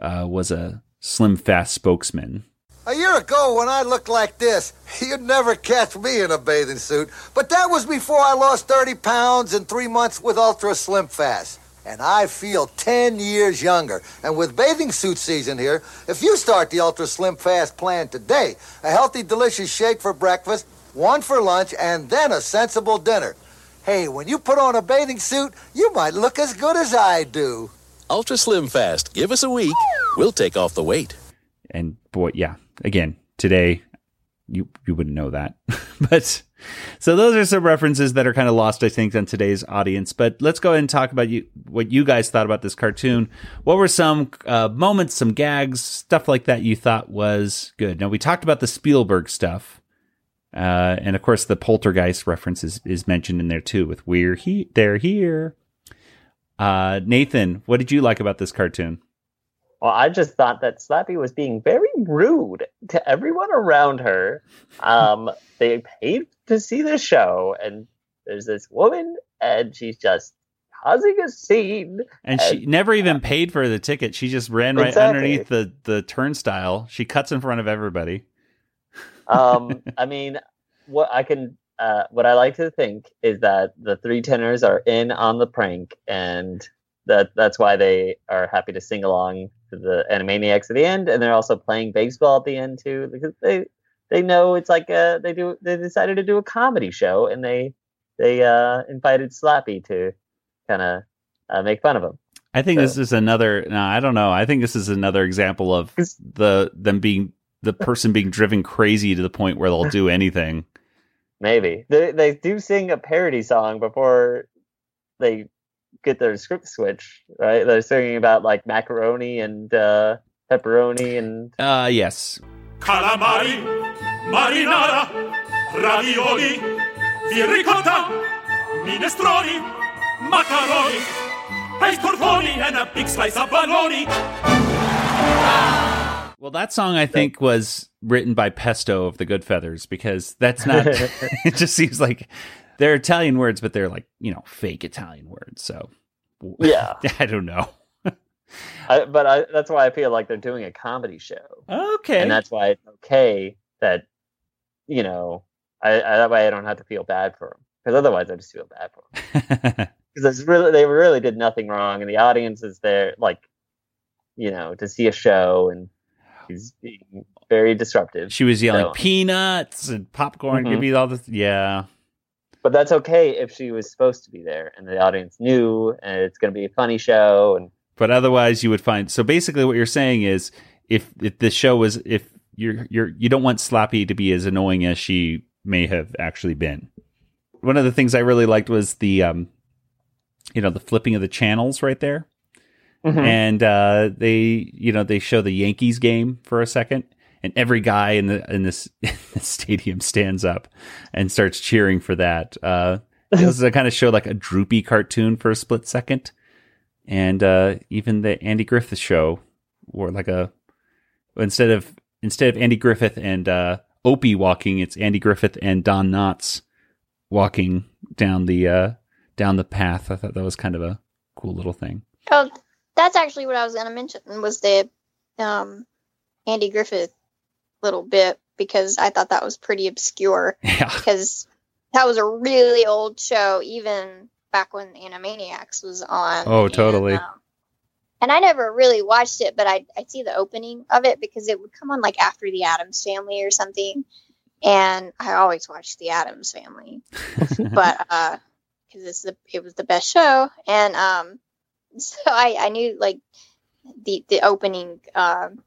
Speaker 2: uh, was a slim fast spokesman.
Speaker 16: A year ago, when I looked like this, you'd never catch me in a bathing suit. But that was before I lost 30 pounds in three months with Ultra Slim Fast. And I feel 10 years younger. And with bathing suit season here, if you start the Ultra Slim Fast plan today, a healthy, delicious shake for breakfast, one for lunch, and then a sensible dinner. Hey, when you put on a bathing suit, you might look as good as I do.
Speaker 17: Ultra Slim Fast. Give us a week. We'll take off the weight.
Speaker 2: And boy, yeah, again, today you you wouldn't know that. but so those are some references that are kind of lost, I think, on today's audience. But let's go ahead and talk about you what you guys thought about this cartoon. What were some uh, moments, some gags, stuff like that you thought was good? Now we talked about the Spielberg stuff. Uh, and of course, the poltergeist reference is, is mentioned in there too. With "We're he, they're here." Uh, Nathan, what did you like about this cartoon?
Speaker 5: Well, I just thought that Slappy was being very rude to everyone around her. Um, they paid to see the show, and there's this woman, and she's just causing a scene.
Speaker 2: And she never even paid for the ticket. She just ran right
Speaker 5: Exactly.
Speaker 2: underneath the, the turnstile. She cuts in front of everybody.
Speaker 5: um, I mean, what I can, uh, what I like to think is that the three tenors are in on the prank, and that that's why they are happy to sing along to the Animaniacs at the end, and they're also playing baseball at the end too, because they they know it's like uh they do they decided to do a comedy show, and they they uh invited Slappy to kind of uh, make fun of him.
Speaker 2: I think
Speaker 5: So-
Speaker 2: this is another. No, I don't know. I think this is another example of the them being the person being driven crazy to the point where they'll do anything.
Speaker 5: Maybe they they do sing a parody song before they get their script switch, right? They're singing about like macaroni and uh, pepperoni and
Speaker 2: Uh, yes.
Speaker 3: Calamari, marinara, ravioli, di ricotta, minestrone, macaroni, ice tortoni, and a big slice of bologna.
Speaker 2: Well, that song I think was written by Pesto of the Goodfeathers because that's not. it just seems like they're Italian words, but they're like you know fake Italian words. So
Speaker 5: Yeah.
Speaker 2: I don't know.
Speaker 5: I, but I, that's why I feel like they're doing a comedy show.
Speaker 2: Okay,
Speaker 5: and that's why it's okay that you know I, I that way I don't have to feel bad for them because otherwise I just feel bad for them because really they really did nothing wrong and the audience is there like you know to see a show and he's being very disruptive.
Speaker 2: She was yelling
Speaker 5: So-
Speaker 2: peanuts and popcorn.
Speaker 5: Mhm.
Speaker 2: Give me all this. Yeah.
Speaker 5: But that's okay if she was supposed to be there and the audience knew and it's going to be a funny show and
Speaker 2: But otherwise, you would find. So basically, what you're saying is, if if the show was, if you're you're you don't want Slappy to be as annoying as she may have actually been. One of the things I really liked was the, um, you know, the flipping of the channels right there,
Speaker 5: Mhm.
Speaker 2: and uh, they, you know, they show the Yankees game for a second, and every guy in the in this, stadium stands up and starts cheering for that. Uh, it was a kind of show like a droopy cartoon for a split second and uh, even the Andy Griffith show, or like a instead of instead of Andy Griffith and uh, Opie walking, it's Andy Griffith and Don Knotts walking down the uh, down the path. I thought that was kind of a cool little thing.
Speaker 4: Oh, that's actually what I was gonna mention was the um, Andy Griffith little bit because I thought that was pretty obscure.
Speaker 2: Yeah.
Speaker 4: Because that was a really old show, even back when Animaniacs was on.
Speaker 2: Oh, totally.
Speaker 4: um, And I never really watched it, but I I see the opening of it because it would come on like after the Addams Family or something, and I always watched the Addams Family, but uh, because it's the it was the best show, and um, so I I knew like the the opening um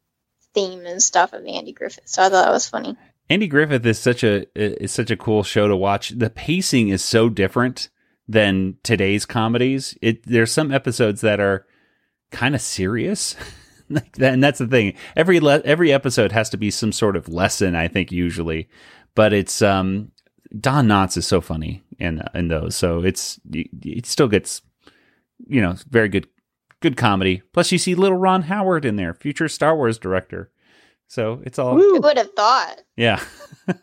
Speaker 4: theme and stuff of Andy Griffith, so I thought that was funny.
Speaker 2: Andy Griffith is such a is such a cool show to watch. The pacing is so different than today's comedies. It there's some episodes that are kind of serious. like that, and that's the thing. Every le- every episode has to be some sort of lesson, I think usually. But it's um Don Knotts is so funny in in those. So it's it still gets you know, very good good comedy. Plus you see little Ron Howard in there, future Star Wars director. So it's all
Speaker 4: Who would have thought?
Speaker 2: yeah.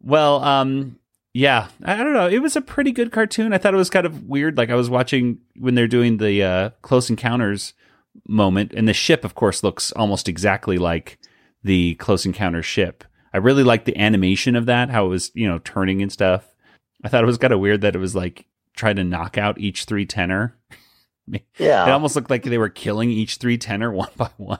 Speaker 2: well, um, yeah, I I don't know. It was a pretty good cartoon. I thought it was kind of weird. Like I was watching when they're doing the uh, Close Encounters moment, and the ship, of course, looks almost exactly like the Close Encounters ship. I really liked the animation of that, how it was, you know, turning and stuff. I thought it was kind of weird that it was like trying to knock out each three tenor.
Speaker 5: Yeah.
Speaker 2: it almost looked like they were killing each three tenor one by one.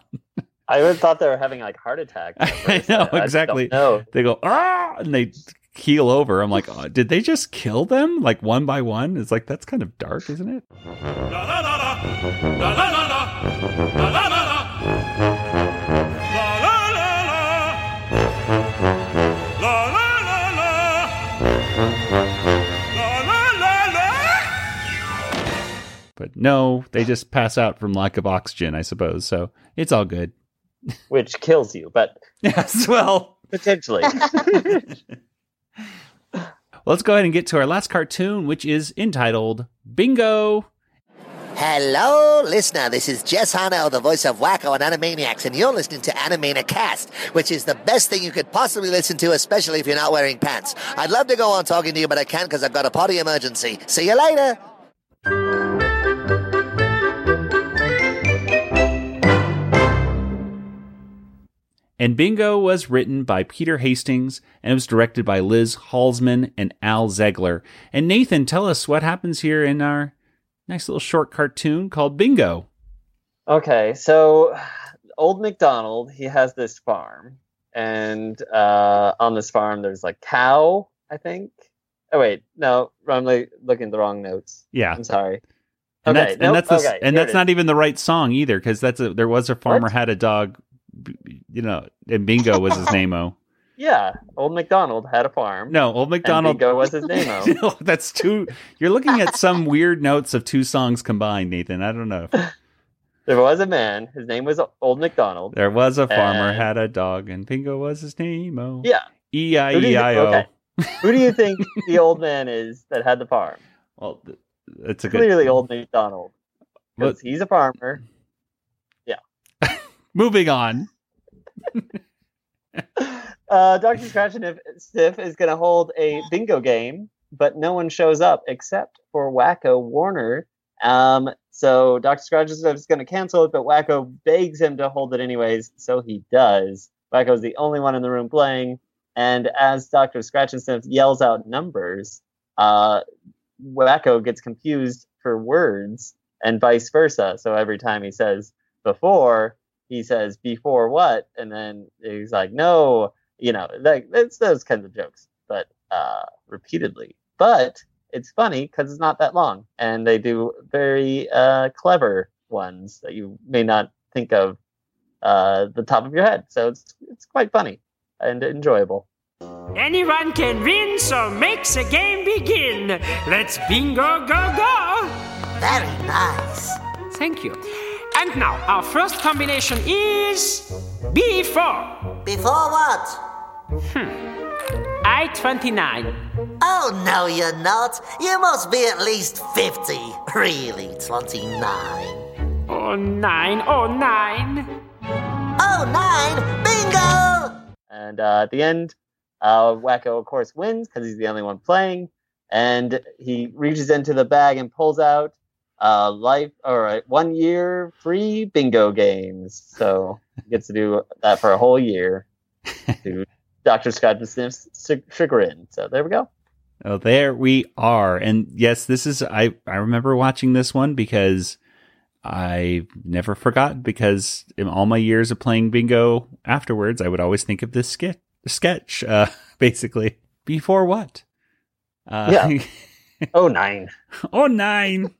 Speaker 5: I would thought they were having like heart attacks.
Speaker 2: I know
Speaker 5: I
Speaker 2: exactly.
Speaker 5: don't.
Speaker 2: They go ah, and they keel over. I'm like, oh, did they just kill them like one by one? It's like that's kind of dark, isn't it? No, they just pass out from lack of oxygen, I suppose. So it's all good.
Speaker 5: which kills you, but
Speaker 2: Yes, well,
Speaker 5: potentially.
Speaker 2: let's go ahead and get to our last cartoon, which is entitled Bingo.
Speaker 9: Hello, listener. This is Jess Harnell, the voice of Wakko and Animaniacs, and you're listening to Animaniacast, which is the best thing you could possibly listen to, especially if you're not wearing pants. I'd love to go on talking to you, but I can't because I've got a potty emergency. See you later.
Speaker 2: And Bingo was written by Peter Hastings and it was directed by Liz Holzman and Al Zegler. And Nathan, tell us what happens here in our nice little short cartoon called Bingo.
Speaker 5: Okay, so old McDonald, he has this farm, and uh, on this farm there's like cow, I think. Oh wait, no, I'm like looking at the wrong notes.
Speaker 2: Yeah.
Speaker 5: I'm sorry.
Speaker 2: And
Speaker 5: okay,
Speaker 2: that's,
Speaker 5: nope,
Speaker 2: and that's, the,
Speaker 5: okay,
Speaker 2: and that's not even the right song either, because that's a, there was a farmer
Speaker 5: What?
Speaker 2: had a dog, you know, and Bingo was his name.
Speaker 5: Oh, yeah, old McDonald had a farm.
Speaker 2: No, Old McDonald.
Speaker 5: Bingo was his name.
Speaker 2: No, that's two. You're looking at some weird notes of two songs combined, Nathan. I don't know.
Speaker 5: There was a man. His name was Old McDonald.
Speaker 2: There was a farmer
Speaker 5: And-
Speaker 2: had a dog, and Bingo was his name. Oh,
Speaker 5: Yeah.
Speaker 2: E I E I O.
Speaker 5: Who do you think the old man is that had the farm?
Speaker 2: Well, it's a good.
Speaker 5: Clearly, Old McDonald. Because he's a farmer.
Speaker 2: Moving on.
Speaker 5: Uh, Dr. Scratch and If- Sniff is going to hold a bingo game, but no one shows up except for Wakko Warner. Um, so Dr. Scratch is going to cancel it, but Wakko begs him to hold it anyways, so he does. Wakko's the only one in the room playing, and as Dr. Scratchansniff yells out numbers, uh, Wakko gets confused for words and vice versa. So every time he says before, he says before what, and then he's like, no, you know, like it's those kinds of jokes, but uh, repeatedly. But it's funny because it's not that long, and they do very uh, clever ones that you may not think of uh, the top of your head. So it's it's quite funny and enjoyable.
Speaker 18: Anyone can win, so makes the game begin. Let's bingo go go!
Speaker 9: Very nice.
Speaker 18: Thank you. And now, our first combination is B4.
Speaker 9: Before what?
Speaker 18: Hmm. I 29.
Speaker 9: Oh, no, you're not. You must be at least 50. Really, 29.
Speaker 18: Oh, nine, oh, nine.
Speaker 9: Oh, nine! Bingo!
Speaker 5: And uh, at the end, uh, Wakko, of course, wins because he's the only one playing. And he reaches into the bag and pulls out uh, life or uh, one year free bingo games. So he gets to do that for a whole year to Dr. Scratchansniff's ch- chagrin. So there we go.
Speaker 2: Oh, there we are. And yes, this is I I remember watching this one because I never forgot because in all my years of playing bingo afterwards, I would always think of this sketch sketch uh basically. Before what? Uh
Speaker 5: Yeah. Oh, nine.
Speaker 2: oh nine.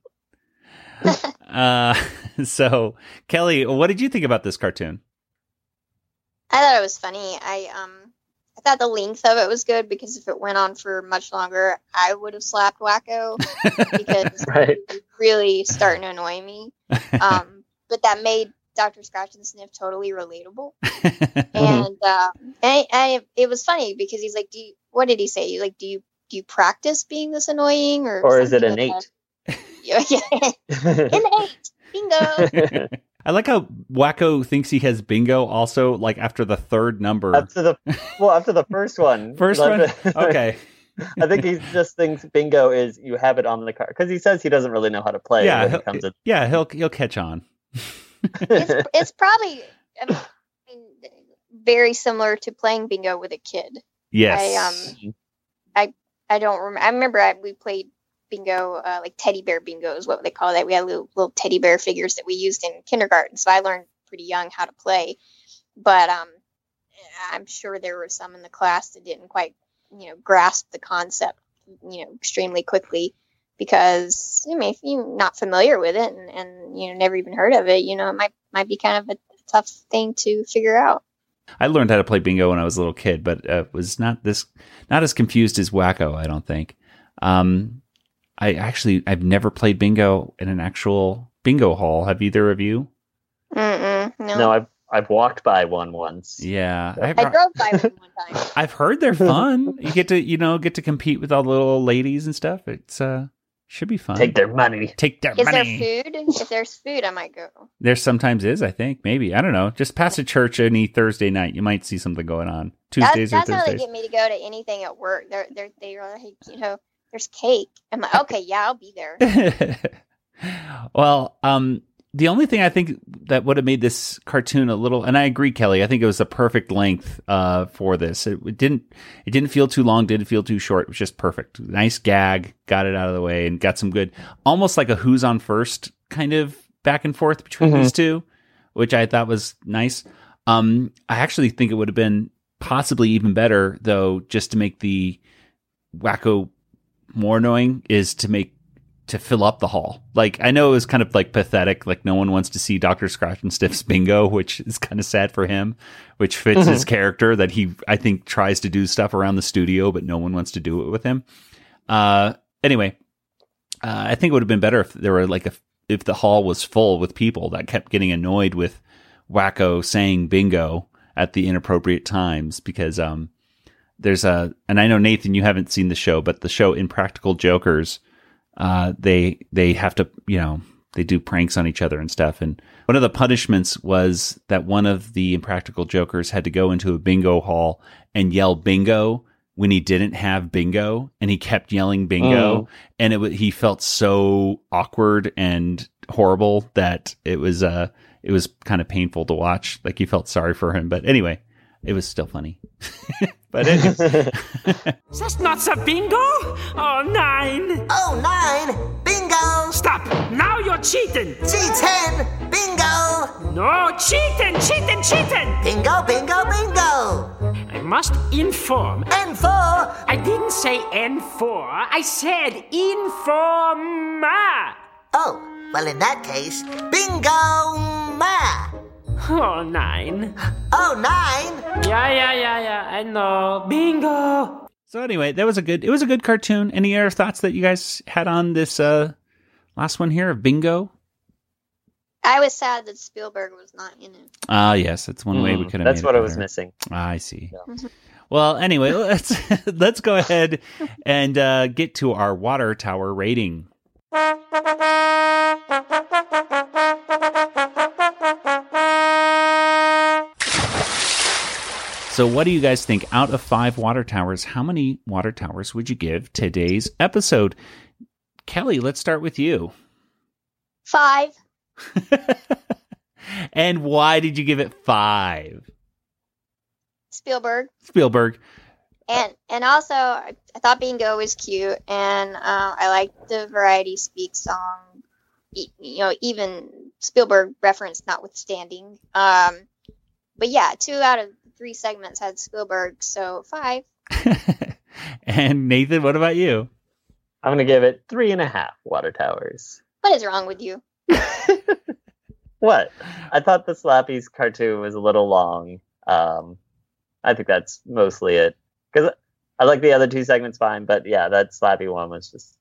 Speaker 2: Uh so Kelly, what did you think about this cartoon?
Speaker 4: I thought it was funny. I um I thought the length of it was good because if it went on for much longer, I would have slapped Wakko because
Speaker 5: Right.
Speaker 4: it really starting to annoy me. Um, but that made Doctor Scratchansniff totally relatable, and uh, and I, I, it was funny because he's like, "Do you, what did he say? You like, do you do you practice being this annoying, or
Speaker 5: Or is it
Speaker 4: innate?" like
Speaker 5: innate?
Speaker 4: that?" Bingo.
Speaker 2: I like how Wakko thinks he has bingo also like after the third number.
Speaker 5: After the well, after the first one,
Speaker 2: First one? Okay.
Speaker 5: I think he just thinks bingo is you have it on the card because he says he doesn't really know how to play.
Speaker 2: yeah,
Speaker 5: when
Speaker 2: he'll,
Speaker 5: it comes to
Speaker 2: yeah, he'll he'll catch on.
Speaker 4: it's, it's probably I mean, very similar to playing bingo with a kid.
Speaker 2: Yes.
Speaker 4: I um I I don't remember. I remember I, we played bingo, uh, like teddy bear bingo is what they call that. We had little little teddy bear figures that we used in kindergarten, so I learned pretty young how to play. But um, I'm sure there were some in the class that didn't quite, you know, grasp the concept, you know, extremely quickly. Because I mean, if you're not familiar with it and, and you know never even heard of it, you know, it might might be kind of a tough thing to figure out.
Speaker 2: I learned how to play bingo when I was a little kid, but uh, was not this not as confused as Wakko. I don't think. Um, I actually I've never played bingo in an actual bingo hall. Have either of you?
Speaker 4: Mm-mm, no.
Speaker 5: No, I've I've walked by one once.
Speaker 2: Yeah,
Speaker 4: I drove by one one time.
Speaker 2: I've heard they're fun. you get to you know get to compete with all the little ladies and stuff. It's uh should be fun.
Speaker 5: Take their money.
Speaker 2: Take their money.
Speaker 4: Is there food? If there's food, I might go.
Speaker 2: There sometimes is, I think, maybe I don't know. Just past a church any Thursday night, you might see something going on.
Speaker 4: That,
Speaker 2: Tuesdays
Speaker 4: that's
Speaker 2: or
Speaker 4: how they
Speaker 2: Thursdays.
Speaker 4: get me to go to anything at work. They're they're they're like, you know, there's cake. I'm like, okay, yeah, I'll be there.
Speaker 2: well, um, the only thing I think that would have made this cartoon a little, and I agree, Kelly. I think it was the perfect length uh, for this. It, it didn't, it didn't feel too long, didn't feel too short. It was just perfect. Nice gag, got it out of the way, and got some good, almost like a "Who's on first kind of back and forth between
Speaker 5: Mhm.
Speaker 2: these two, which I thought was nice. Um, I actually think it would have been possibly even better, though, just to make the Wakko more annoying is to make to fill up the hall. Like I know it was kind of like pathetic, like no one wants to see Doctor Scratchansniff's bingo, which is kind of sad for him, which fits his
Speaker 5: Mhm.
Speaker 2: character that he I think tries to do stuff around the studio, but no one wants to do it with him. Uh, anyway, uh, I think it would have been better if there were like a if the hall was full with people that kept getting annoyed with Wakko saying bingo at the inappropriate times because um there's a and I know Nathan you haven't seen the show but the show Impractical Jokers uh they they have to you know they do pranks on each other and stuff. And one of the punishments was that one of the Impractical Jokers had to go into a bingo hall and yell bingo when he didn't have bingo and he kept yelling bingo.
Speaker 5: Mm.
Speaker 2: and it he felt so awkward and horrible that it was uh it was kind of painful to watch. Like you felt sorry for him. But anyway it was still funny but anyway,
Speaker 18: That's not a bingo? Oh, nine.
Speaker 9: Oh, nine. Bingo.
Speaker 18: Stop. Now you're cheating.
Speaker 9: G10. Bingo.
Speaker 18: No, cheating, cheating, cheating.
Speaker 9: Bingo, bingo, bingo.
Speaker 18: I must inform.
Speaker 9: N4.
Speaker 18: I didn't say N4. I said informa.
Speaker 9: Oh, well, in that case, bingo ma.
Speaker 18: Oh, nine.
Speaker 9: Oh, nine.
Speaker 18: Yeah, yeah, yeah, yeah. I know. Bingo.
Speaker 2: so anyway that was a good it was a good cartoon any other thoughts that you guys had on this uh last one here of bingo
Speaker 4: I was sad that Spielberg was not in it.
Speaker 2: ah yes that's one way we
Speaker 5: Mm,
Speaker 2: could have
Speaker 5: that's
Speaker 2: made
Speaker 5: what
Speaker 2: it
Speaker 5: I was
Speaker 2: better.
Speaker 5: missing.
Speaker 2: i see well anyway let's let's go ahead and uh get to our water tower rating So, what do you guys think? Out of five water towers, how many water towers would you give today's episode? Kelly, let's start with you.
Speaker 4: Five.
Speaker 2: And why did you give it five?
Speaker 4: Spielberg.
Speaker 2: Spielberg.
Speaker 4: And and also, I, I thought Bingo was cute, and uh, I liked the Variety Speak song. You know, even Spielberg reference notwithstanding. Um, but yeah, two out of three segments had Spielberg, so five.
Speaker 2: And Nathan, what about you?
Speaker 5: I'm gonna give it three and a half water towers.
Speaker 4: What is wrong with you?
Speaker 5: What? I thought the Slappies cartoon was a little long. Um, I think that's mostly it. Because I like the other two segments fine, but yeah, that Slappy one was just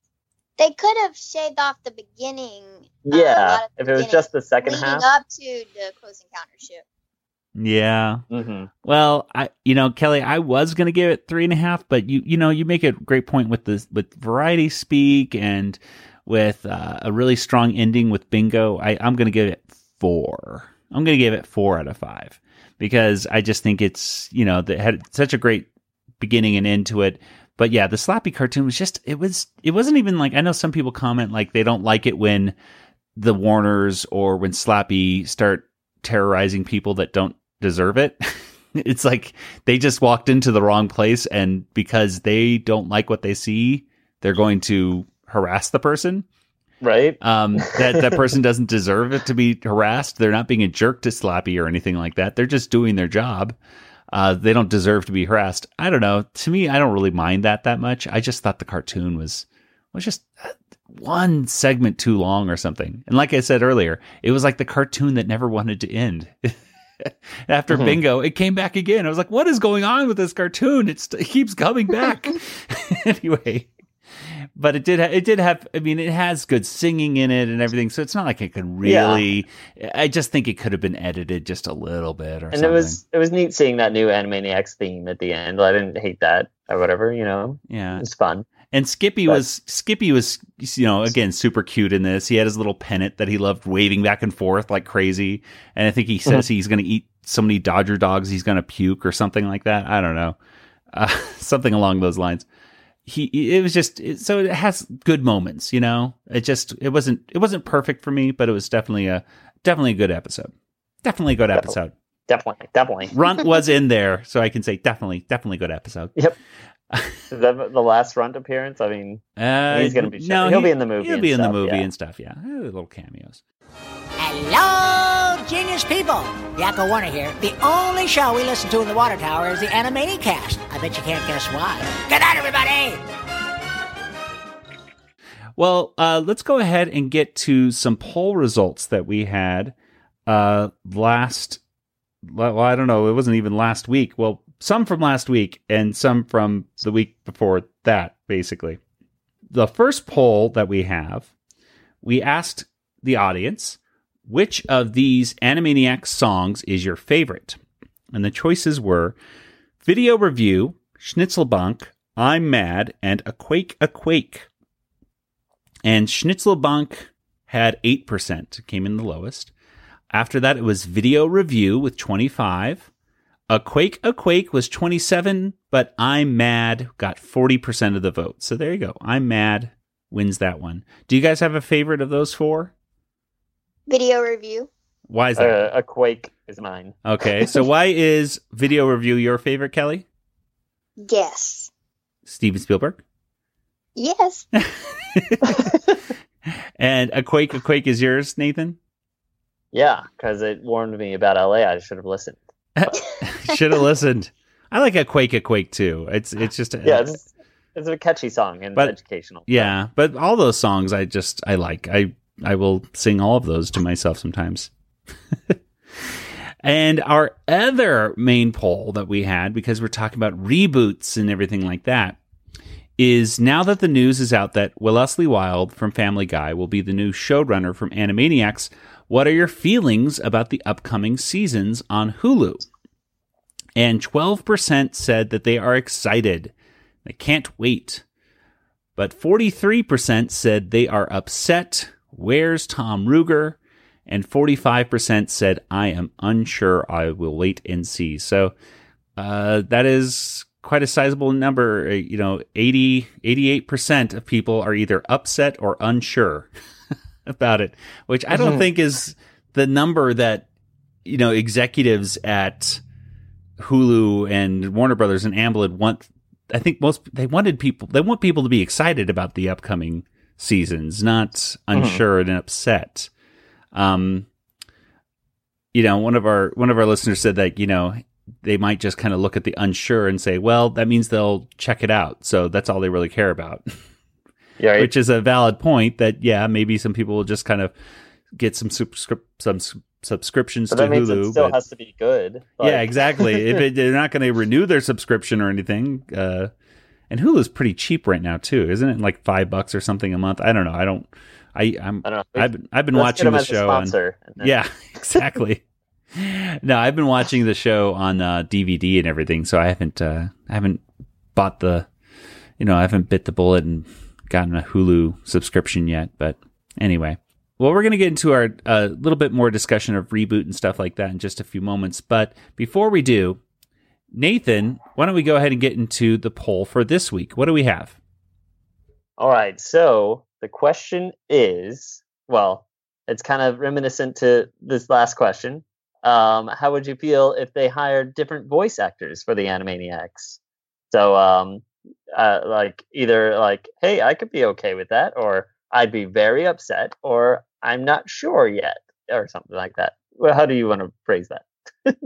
Speaker 4: They could have shaved off the beginning. uh,
Speaker 5: yeah.
Speaker 4: lot of the
Speaker 5: if it was just the second
Speaker 4: leading
Speaker 5: half,
Speaker 4: up to the Close Encounter ship.
Speaker 2: Yeah.
Speaker 5: Mhm.
Speaker 2: Well, I, you know, Kelly, I was gonna give it three and a half, but you, you know, you make a great point with this, with variety speak and with uh, a really strong ending with bingo. I, I'm gonna give it four. I'm gonna give it four out of five because I just think it's, you know, that had such a great beginning and end to it. But yeah, the Slappy cartoon was just, it was, it wasn't even like, I know some people comment like they don't like it when the Warners or when Slappy start terrorizing people that don't deserve it. it's like they just walked into the wrong place and because they don't like what they see, they're going to harass the person.
Speaker 5: right?
Speaker 2: Um, that that person doesn't deserve it to be harassed. They're not being a jerk to Slappy or anything like that. They're just doing their job. Uh, they don't deserve to be harassed. I don't know. To me, I don't really mind that that much. I just thought the cartoon was was just one segment too long or something. And like I said earlier, it was like the cartoon that never wanted to end. After
Speaker 5: Mhm.
Speaker 2: bingo, it came back again. I was like, "What is going on with this cartoon? It's, it keeps coming back." anyway, but it did. Ha- it did have. I mean, it has good singing in it and everything. So it's not like it could really. I just think it could have been edited just a little bit or
Speaker 5: and
Speaker 2: something.
Speaker 5: it was it was neat seeing that new Animaniacs theme at the end. I didn't hate that or whatever, you know.
Speaker 2: Yeah.
Speaker 5: It's fun.
Speaker 2: And Skippy was Skippy was you know again super cute in this. He had his little pennant that he loved waving back and forth like crazy. And I think he says he's going to eat so many Dodger dogs he's going to puke or something like that. I don't know, uh, something along those lines. He it was just it, so it has good moments. You know, it just it wasn't it wasn't perfect for me, but it was definitely a definitely a good episode. Definitely a good episode.
Speaker 5: Definitely, definitely.
Speaker 2: Runt was in there, so I can say definitely, definitely good episode.
Speaker 5: Yep. Is that the last Runt appearance? I mean,
Speaker 2: Uh,
Speaker 5: he's going to be.
Speaker 2: no,
Speaker 5: he'll
Speaker 2: he-
Speaker 5: be in the movie.
Speaker 2: He'll
Speaker 5: and
Speaker 2: be in the movie
Speaker 5: yeah.
Speaker 2: and stuff. Yeah, Eh, little cameos.
Speaker 7: Hello, genius people. Yakko Warner here. The only show we listen to in the Water Tower is the Animaniacast. I bet you can't guess why. Good night, everybody.
Speaker 2: Well, uh, let's go ahead and get to some poll results that we had uh, last. Well, I don't know. It wasn't even last week. Well, some from last week and some from the week before that, basically. The first poll that we have, we asked the audience which of these Animaniacs songs is your favorite? And the choices were Video Review, Schnitzelbank, I'm Mad, and A Quake, A Quake. And Schnitzelbank had 8%, came in the lowest. After that, it was Video Review with 25. A Quake, A Quake was 27, but I'm Mad got 40% of the vote. So there you go. I'm Mad wins that one. Do you guys have a favorite of those four?
Speaker 4: Video review.
Speaker 2: Why is that?
Speaker 5: Uh, a Quake is mine.
Speaker 2: Okay, so why is Video Review your favorite, Kelly?
Speaker 4: Yes.
Speaker 2: Steven Spielberg?
Speaker 4: Yes.
Speaker 2: And A Quake, A Quake is yours, Nathan?
Speaker 5: Yeah, because it warned me about LA. I should have listened.
Speaker 2: Should have listened. I like A Quake, A Quake too. It's it's just
Speaker 5: Yeah, it's, it's a catchy song and
Speaker 2: But-
Speaker 5: educational.
Speaker 2: Yeah, but all those songs I just I like. I I will sing all of those to myself sometimes. and our other main poll that we had because we're talking about reboots and everything like that is now that the news is out that Wellesley Wild from Family Guy will be the new showrunner from Animaniacs, what are your feelings about the upcoming seasons on Hulu? And 12% said that they are excited. They can't wait but 43% said they are upset. Where's Tom Ruegger? And 45% said, I am unsure. I will wait and see. So uh, that is quite a sizable number. Uh, You know, 80, 88% of people are either upset or unsure about it, which I don't
Speaker 5: Mhm.
Speaker 2: think is the number that, you know, executives at Hulu and Warner Brothers and Amblin want. I think most they wanted people they want people to be excited about the upcoming seasons, not unsure and upset. Um, you know, one of our one of our listeners said that you know they might just kind of look at the unsure and say, well, that means they'll check it out, so that's all they really care about.
Speaker 5: Yeah.
Speaker 2: Which is a valid point. That yeah, maybe some people will just kind of get some subscrip- some subscriptions
Speaker 5: But
Speaker 2: to
Speaker 5: that means
Speaker 2: Hulu.
Speaker 5: it still
Speaker 2: but-
Speaker 5: has to be good.
Speaker 2: yeah, exactly. if it, they're not going to renew their subscription or anything, uh, and Hulu's pretty cheap right now too, isn't it? Like five bucks or something a month. I don't know. I don't. I I'm.
Speaker 5: I don't know.
Speaker 2: I've been, I've been
Speaker 5: Let's
Speaker 2: watching the show. on-
Speaker 5: then-
Speaker 2: yeah, exactly. no, I've been watching the show on uh, DVD and everything, so I haven't. Uh, I haven't bought the. You know, I haven't bit the bullet and gotten a Hulu subscription yet. But anyway, well, we're going to get into our a little bit more discussion of reboot and stuff like that in just a few moments. But before we do, Nathan, why don't we go ahead and get into the poll for this week? What do we have?
Speaker 5: All right. So the question is, well, it's kind of reminiscent to this last question. Um, how would you feel if they hired different voice actors for the Animaniacs? So, um, uh, like either like, hey, I could be okay with that, or I'd be very upset, or I'm not sure yet, or something like that. Well, how do you want to phrase that?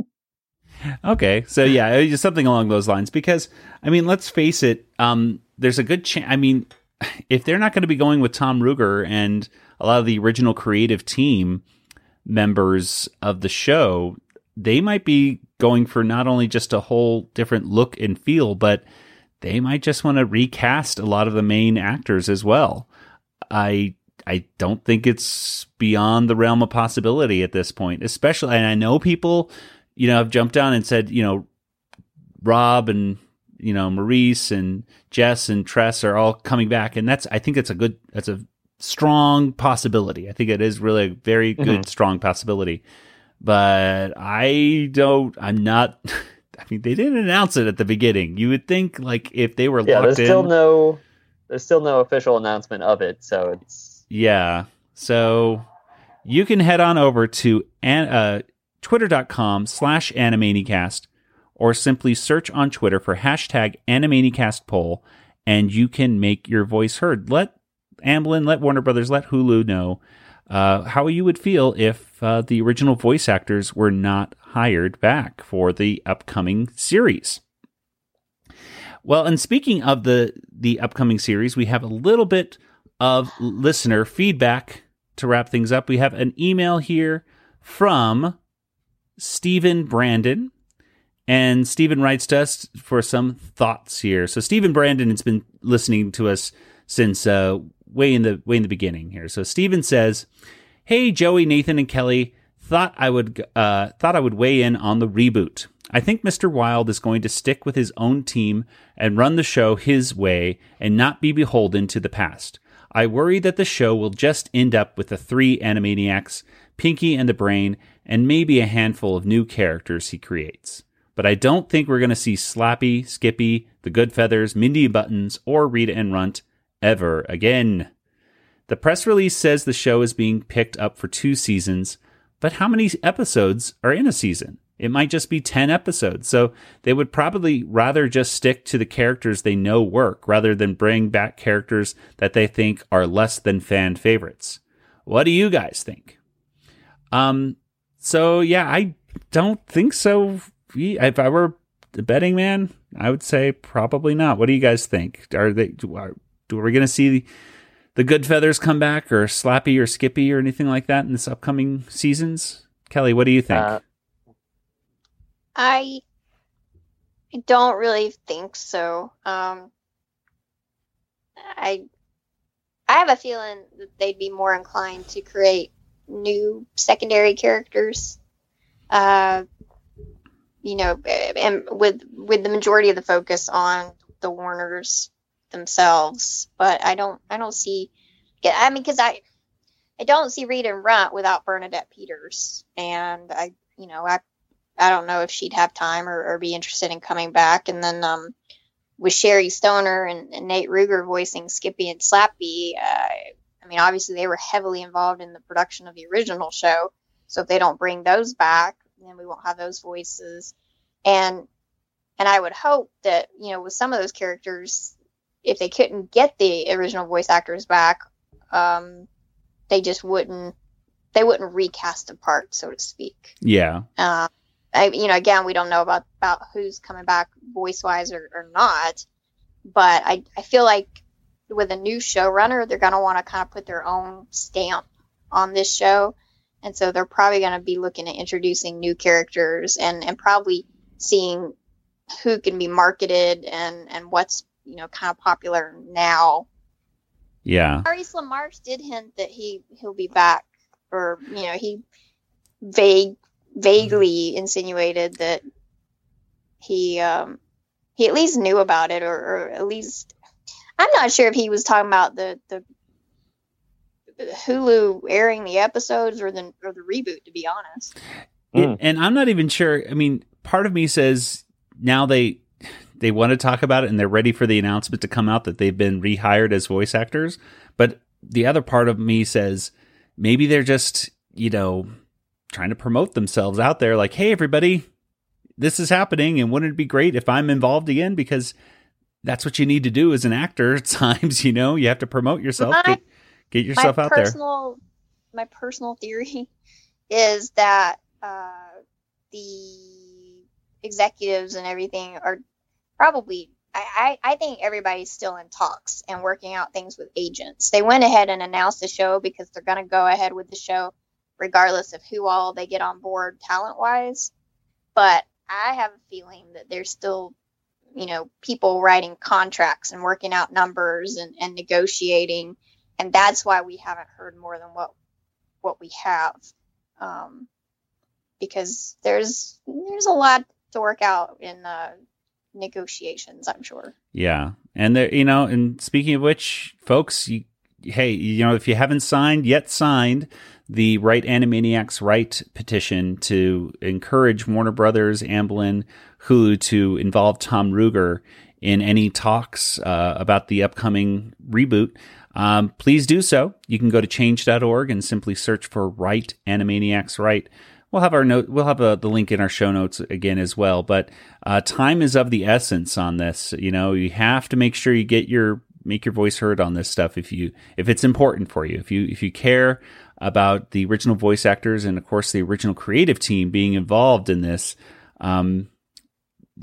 Speaker 2: Okay, so yeah, just something along those lines. Because I mean, let's face it, um, there's a good chance. I mean, if they're not going to be going with Tom Ruegger and a lot of the original creative team members of the show, they might be going for not only just a whole different look and feel, but they might just want to recast a lot of the main actors as well. I I don't think it's beyond the realm of possibility at this point, especially and I know people, you know, have jumped on and said, you know, Rob and you know Maurice and Jess and Tress are all coming back, and that's I think that's a good that's a strong possibility. I think it is really a very good
Speaker 5: Mhm.
Speaker 2: strong possibility, but I don't. I'm not. I mean, they didn't announce it at the beginning. You would think like if they were
Speaker 5: Yeah,
Speaker 2: locked
Speaker 5: there's
Speaker 2: in.
Speaker 5: still no there's still no official announcement of it, so it's
Speaker 2: Yeah. So you can head on over to an, uh, twitter.com slash animaniacast or simply search on Twitter for hashtag animaniacast poll and you can make your voice heard. Let Amblin, let Warner Brothers, let Hulu know uh, how you would feel if uh, the original voice actors were not hired back for the upcoming series. Well, and speaking of the the upcoming series, we have a little bit of listener feedback to wrap things up. We have an email here from Stephen Brandon. And Stephen writes to us for some thoughts here. So Stephen Brandon has been listening to us since uh, way in the way in the beginning here. So Stephen says, "Hey Joey, Nathan, and Kelly, thought I would uh, thought I would weigh in on the reboot. I think Mr. Wild is going to stick with his own team and run the show his way and not be beholden to the past. I worry that the show will just end up with the three Animaniacs, Pinky and the Brain, and maybe a handful of new characters he creates. But I don't think we're going to see Slappy, Skippy, the Goodfeathers, Mindy Buttons, or Rita and Runt ever again. The press release says the show is being picked up for two seasons, but how many episodes are in a season? It might just be 10 episodes. So they would probably rather just stick to the characters they know work rather than bring back characters that they think are less than fan favorites. What do you guys think? Um, so yeah, I don't think so. If I were the betting man, I would say probably not. What do you guys think? Are they, are, are we going to see the, good feathers come back or Slappy or Skippy or anything like that in this upcoming seasons? Kelly, what do you think?
Speaker 5: Uh,
Speaker 4: I don't really think so. Um, I I have a feeling that they'd be more inclined to create new secondary characters. Uh, you know, and with with the majority of the focus on the Warners themselves, but I don't I don't see. I mean, because I I don't see Rita and Runt without Bernadette Peters, and I you know I I don't know if she'd have time or, or be interested in coming back. And then um, with Sherry Stoner and, and Nate Ruegger voicing Skippy and Slappy, uh, I mean, obviously they were heavily involved in the production of the original show. So if they don't bring those back, then we won't have those voices. And and I would hope that you know with some of those characters, if they couldn't get the original voice actors back, um, they just wouldn't they wouldn't recast the part, so to speak.
Speaker 2: yeah.
Speaker 4: Uh, I, you know, again, we don't know about, about who's coming back voice wise or, or not, but I, I feel like with a new showrunner, they're going to want to kind of put their own stamp on this show. And so they're probably going to be looking at introducing new characters and, and probably seeing who can be marketed and, and what's, you know, kind of popular now.
Speaker 2: Yeah.
Speaker 4: Maurice LaMarche did hint that he, he'll be back or, you know, he vague vaguely insinuated that he um he at least knew about it or, or at least I'm not sure if he was talking about the the Hulu airing the episodes or the or the reboot to be honest.
Speaker 2: It- and I'm not even sure. I mean, part of me says now they they want to talk about it and they're ready for the announcement to come out that they've been rehired as voice actors. But the other part of me says maybe they're just you know trying to promote themselves out there. Like, hey, everybody, this is happening, and wouldn't it be great if I'm involved again? Because that's what you need to do as an actor. At times, you know, you have to promote yourself,
Speaker 4: My-
Speaker 2: get, get yourself out there.
Speaker 4: My personal theory is that uh, the executives and everything are probably. I, I I think everybody's still in talks and working out things with agents. They went ahead and announced the show because they're going to go ahead with the show regardless of who all they get on board talent wise. But I have a feeling that they're still, you know people writing contracts and working out numbers and, and negotiating. And that's why we haven't heard more than what what we have. Um, because there's there's a lot to work out in uh, negotiations i'm sure.
Speaker 2: Yeah, and there, you know, and speaking of which, folks, you, hey, you know, if you haven't signed yet, signed the Right Animaniacs Right petition to encourage Warner Brothers, Amblin, Hulu to involve Tom Ruegger in any talks uh, about the upcoming reboot. Um, please do so. You can go to change.org and simply search for Right Animaniacs Right. We'll have our note. We'll have uh the link in our show notes again as well. But uh, time is of the essence on this. You know, you have to make sure you get your make your voice heard on this stuff if you if it's important for you. If you if you care about the original voice actors and of course the original creative team being involved in this, um,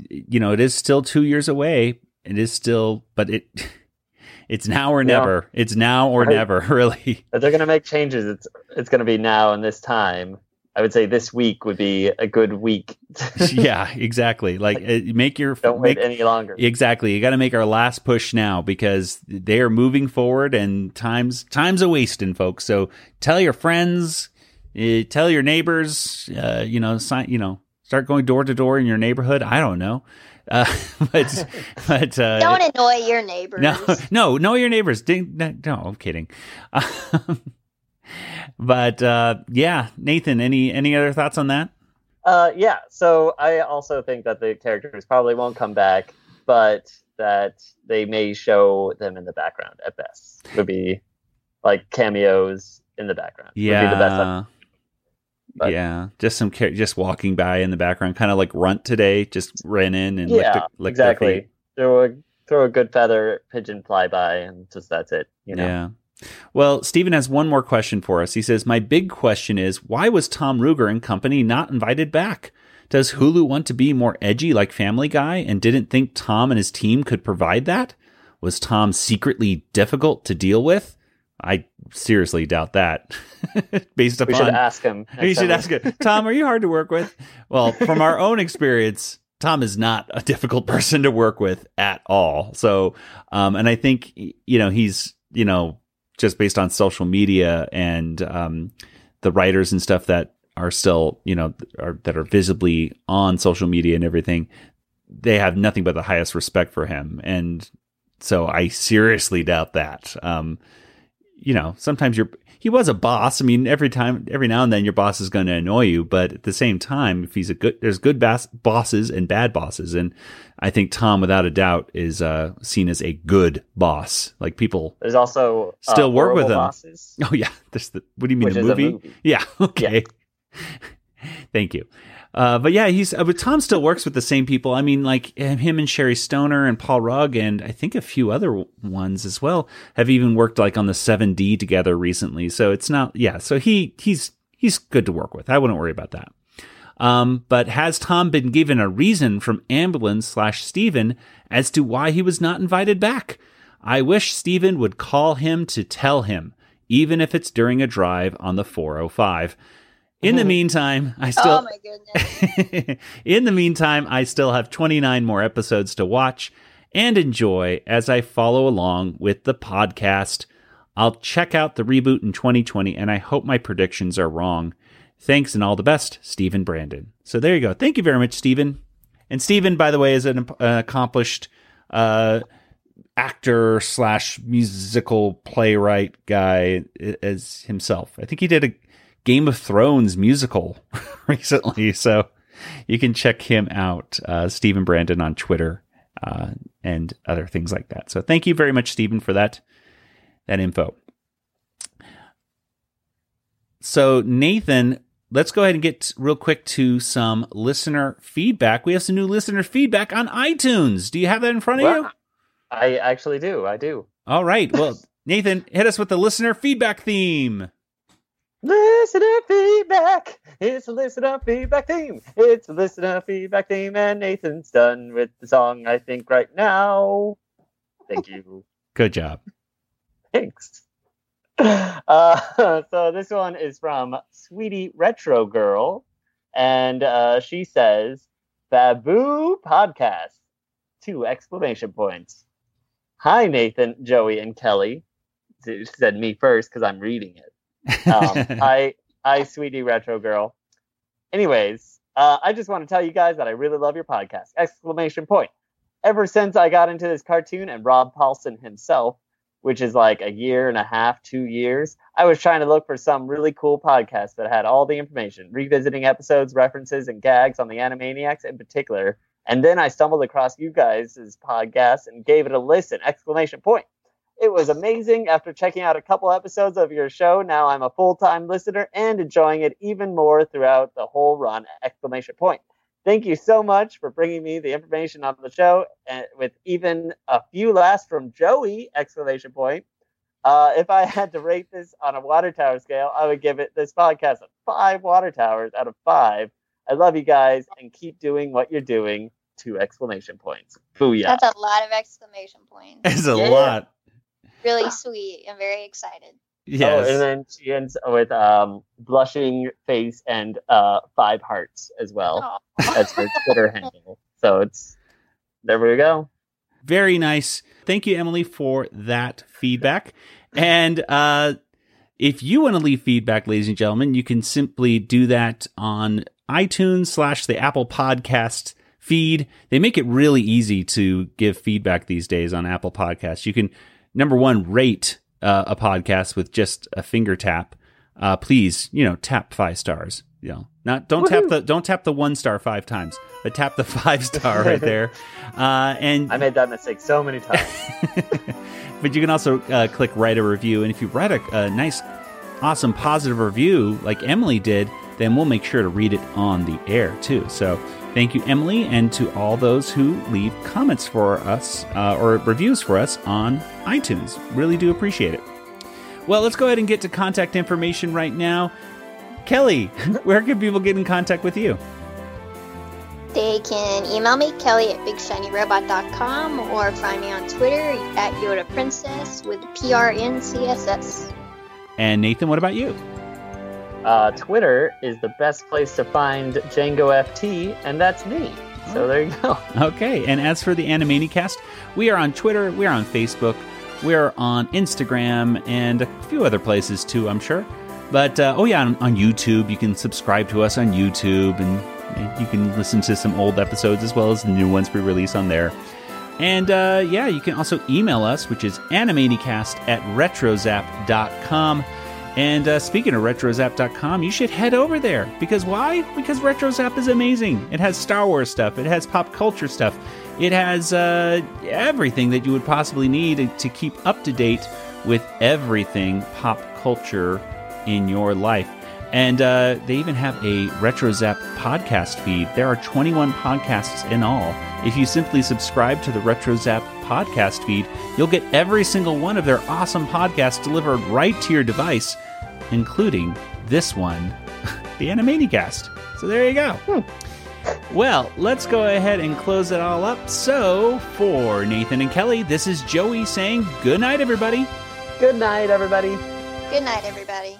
Speaker 2: you know, it is still two years away. It is still, but it. It's now or
Speaker 5: Yeah.
Speaker 2: never. It's now or
Speaker 5: Right.
Speaker 2: never, really.
Speaker 5: If they're going to make changes, it's it's going to be now and this time. I would say this week would be a good week.
Speaker 2: yeah, exactly. Like uh, make your
Speaker 5: Don't
Speaker 2: make,
Speaker 5: wait any longer.
Speaker 2: Exactly. You got to make our last push now because they are moving forward and times time's a wasting, folks. So tell your friends, uh, tell your neighbors, uh, you know, sign, you know, start going door to door in your neighborhood. I don't know. Uh, but but uh,
Speaker 4: don't annoy your neighbors
Speaker 2: no, no, know your neighbors. Ding, no, I'm kidding. Um, but uh, yeah, Nathan, any any other thoughts on that?
Speaker 5: Uh, yeah. So I also think that the characters probably won't come back, but that they may show them in the background at best. Would be like cameos in the background. Would be the best.
Speaker 2: Yeah. yeah, just some char- just walking by in the background, kind of like Runt today, just ran in and
Speaker 5: yeah,
Speaker 2: licked, licked
Speaker 5: exactly. Throw a throw a Goodfeather pigeon fly by, and just that's it. You know.
Speaker 2: Yeah. Well, Steven has one more question for us. He says, My big question is why was Tom Ruegger and company not invited back? Does Hulu want to be more edgy like Family Guy and didn't think Tom and his team could provide that? Was Tom secretly difficult to deal with? I seriously doubt that. Based upon, We
Speaker 5: should ask him.
Speaker 2: You should ask him. Tom, are you hard to work with? Well, from our own experience, Tom is not a difficult person to work with at all. So, um, and I think you know he's you know just based on social media and um, the writers and stuff that are still you know are that are visibly on social media and everything, they have nothing but the highest respect for him, and so I seriously doubt that. Um, you know, sometimes you're he was a boss. I mean, every time, every now and then, your boss is going to annoy you. But at the same time, if he's a good, there's good bas- bosses and bad bosses, and I think Tom, without a doubt, is uh, seen as a good boss. Like people
Speaker 5: There's also uh,
Speaker 2: still work with him.
Speaker 5: Bosses.
Speaker 2: Oh yeah, this the what do you mean the movie?
Speaker 5: movie.
Speaker 2: Yeah, okay. Thank you. Uh, but yeah, he's uh, but Tom still works with the same people. I mean, like him and Sherri Stoner and Paul Rugg and I think a few other ones as well have even worked like on the 7D together recently. So it's not yeah. So he he's he's good to work with. I wouldn't worry about that. Um, but has Tom been given a reason from Ambulance slash Steven as to why he was not invited back? I wish Steven would call him to tell him, even if it's during a drive on the 405. In the meantime, I still
Speaker 4: oh my goodness
Speaker 2: in the meantime, I still have 29 more episodes to watch and enjoy as I follow along with the podcast. I'll check out the reboot in 2020 and I hope my predictions are wrong. Thanks and all the best, Stephen Brandon. So there you go. Thank you very much, Stephen. And Stephen, by the way, is an, an accomplished uh, actor slash musical playwright guy as himself. I think he did a Game of Thrones musical recently, so you can check him out, uh, Stephen Brandon on Twitter uh, and other things like that. So thank you very much, Stephen, for that that info. So Nathan, let's go ahead and get real quick to some listener feedback. We have some new listener feedback on iTunes. Do you have that in front of you?
Speaker 5: I actually do. I do.
Speaker 2: All right. Well, Nathan, hit us with the listener feedback theme.
Speaker 5: Listener feedback. It's a listener feedback theme. It's a listener feedback theme, and Nathan's done with the song. I think right now. Thank you.
Speaker 2: Good job.
Speaker 5: Thanks. Uh, so this one is from Sweetie Retro Girl, and uh, she says, "Babu podcast two exclamation points. Hi, Nathan, Joey, and Kelly. She said me first because I'm reading it. Um, I, I, sweetie retro girl. Anyways, uh, I just want to tell you guys that I really love your podcast! Exclamation point! Ever since I got into this cartoon and Rob Paulsen himself, which is like a year and a half, two years, I was trying to look for some really cool podcast that had all the information, revisiting episodes, references, and gags on the Animaniacs in particular. And then I stumbled across you guys' podcast and gave it a listen! Exclamation point! It was amazing. After checking out a couple episodes of your show, now I'm a full-time listener and enjoying it even more throughout the whole run! Exclamation point! Thank you so much for bringing me the information on the show, and with even a few laughs from Joey! Exclamation point! Uh, if I had to rate this on a water tower scale, I would give it this podcast a five water towers out of five. I love you guys and keep doing what you're doing. Two exclamation points. Booyah.
Speaker 4: That's a lot of exclamation points.
Speaker 2: It's a
Speaker 5: Yeah.
Speaker 2: lot.
Speaker 4: Really sweet. I'm very excited.
Speaker 2: Yes.
Speaker 5: Oh, and then she ends with um, blushing face and uh, five hearts as well. That's her Twitter handle. So it's there we go.
Speaker 2: Very nice. Thank you, Emily, for that feedback. And uh, if you want to leave feedback, ladies and gentlemen, you can simply do that on iTunes slash the Apple Podcast feed. They make it really easy to give feedback these days on Apple Podcasts. You can, number one, rate uh, a podcast with just a finger tap. Uh, please, you know, tap five stars. You know, not don't tap the don't tap the one star five times, but tap the five star right there. Uh, and
Speaker 5: I made that mistake so many times.
Speaker 2: but you can also uh, click write a review, and if you write a, a nice, awesome, positive review like Emily did, then we'll make sure to read it on the air too. So thank you, Emily, and to all those who leave comments for us uh, or reviews for us on iTunes. Really do appreciate it. Well, let's go ahead and get to contact information right now. Kelly, where can people get in contact with you?
Speaker 4: They can email me, Kelly at BigShinyRobot.com, or find me on Twitter at Yoda Princess with PRNCSS.
Speaker 2: And Nathan, what about you?
Speaker 5: Uh, Twitter is the best place to find Django FT, and that's me. So there you go.
Speaker 2: Okay, and as for the Animaniacast, we are on Twitter, we are on Facebook, we are on Instagram, and a few other places too, I'm sure. But uh, oh yeah, on, on YouTube, you can subscribe to us on YouTube, and, and you can listen to some old episodes as well as the new ones we release on there. And uh, yeah, you can also email us, which is animaniacast at retrozap.com. And uh, speaking of retrozap.com, you should head over there. Because why? Because RetroZap is amazing. It has Star Wars stuff, it has pop culture stuff, it has uh, everything that you would possibly need to, keep up to date with everything pop culture in your life. And uh, they even have a RetroZap podcast feed. There are 21 podcasts in all. If you simply subscribe to the RetroZap podcast feed, you'll get every single one of their awesome podcasts delivered right to your device, including this one, the Animaniacast. So there you go. Hmm. Well, let's go ahead and close it all up. So, for Nathan and Kelly, this is Joey saying good night, everybody.
Speaker 5: Good night, everybody.
Speaker 4: Good night, everybody.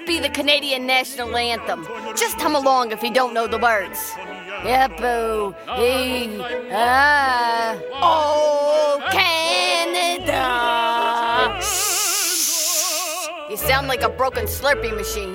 Speaker 10: Must be the Canadian national anthem. Just hum along if you don't know the words. Yeppo, ee, ah, oh, Canada. Shh. You sound like a broken Slurpee machine.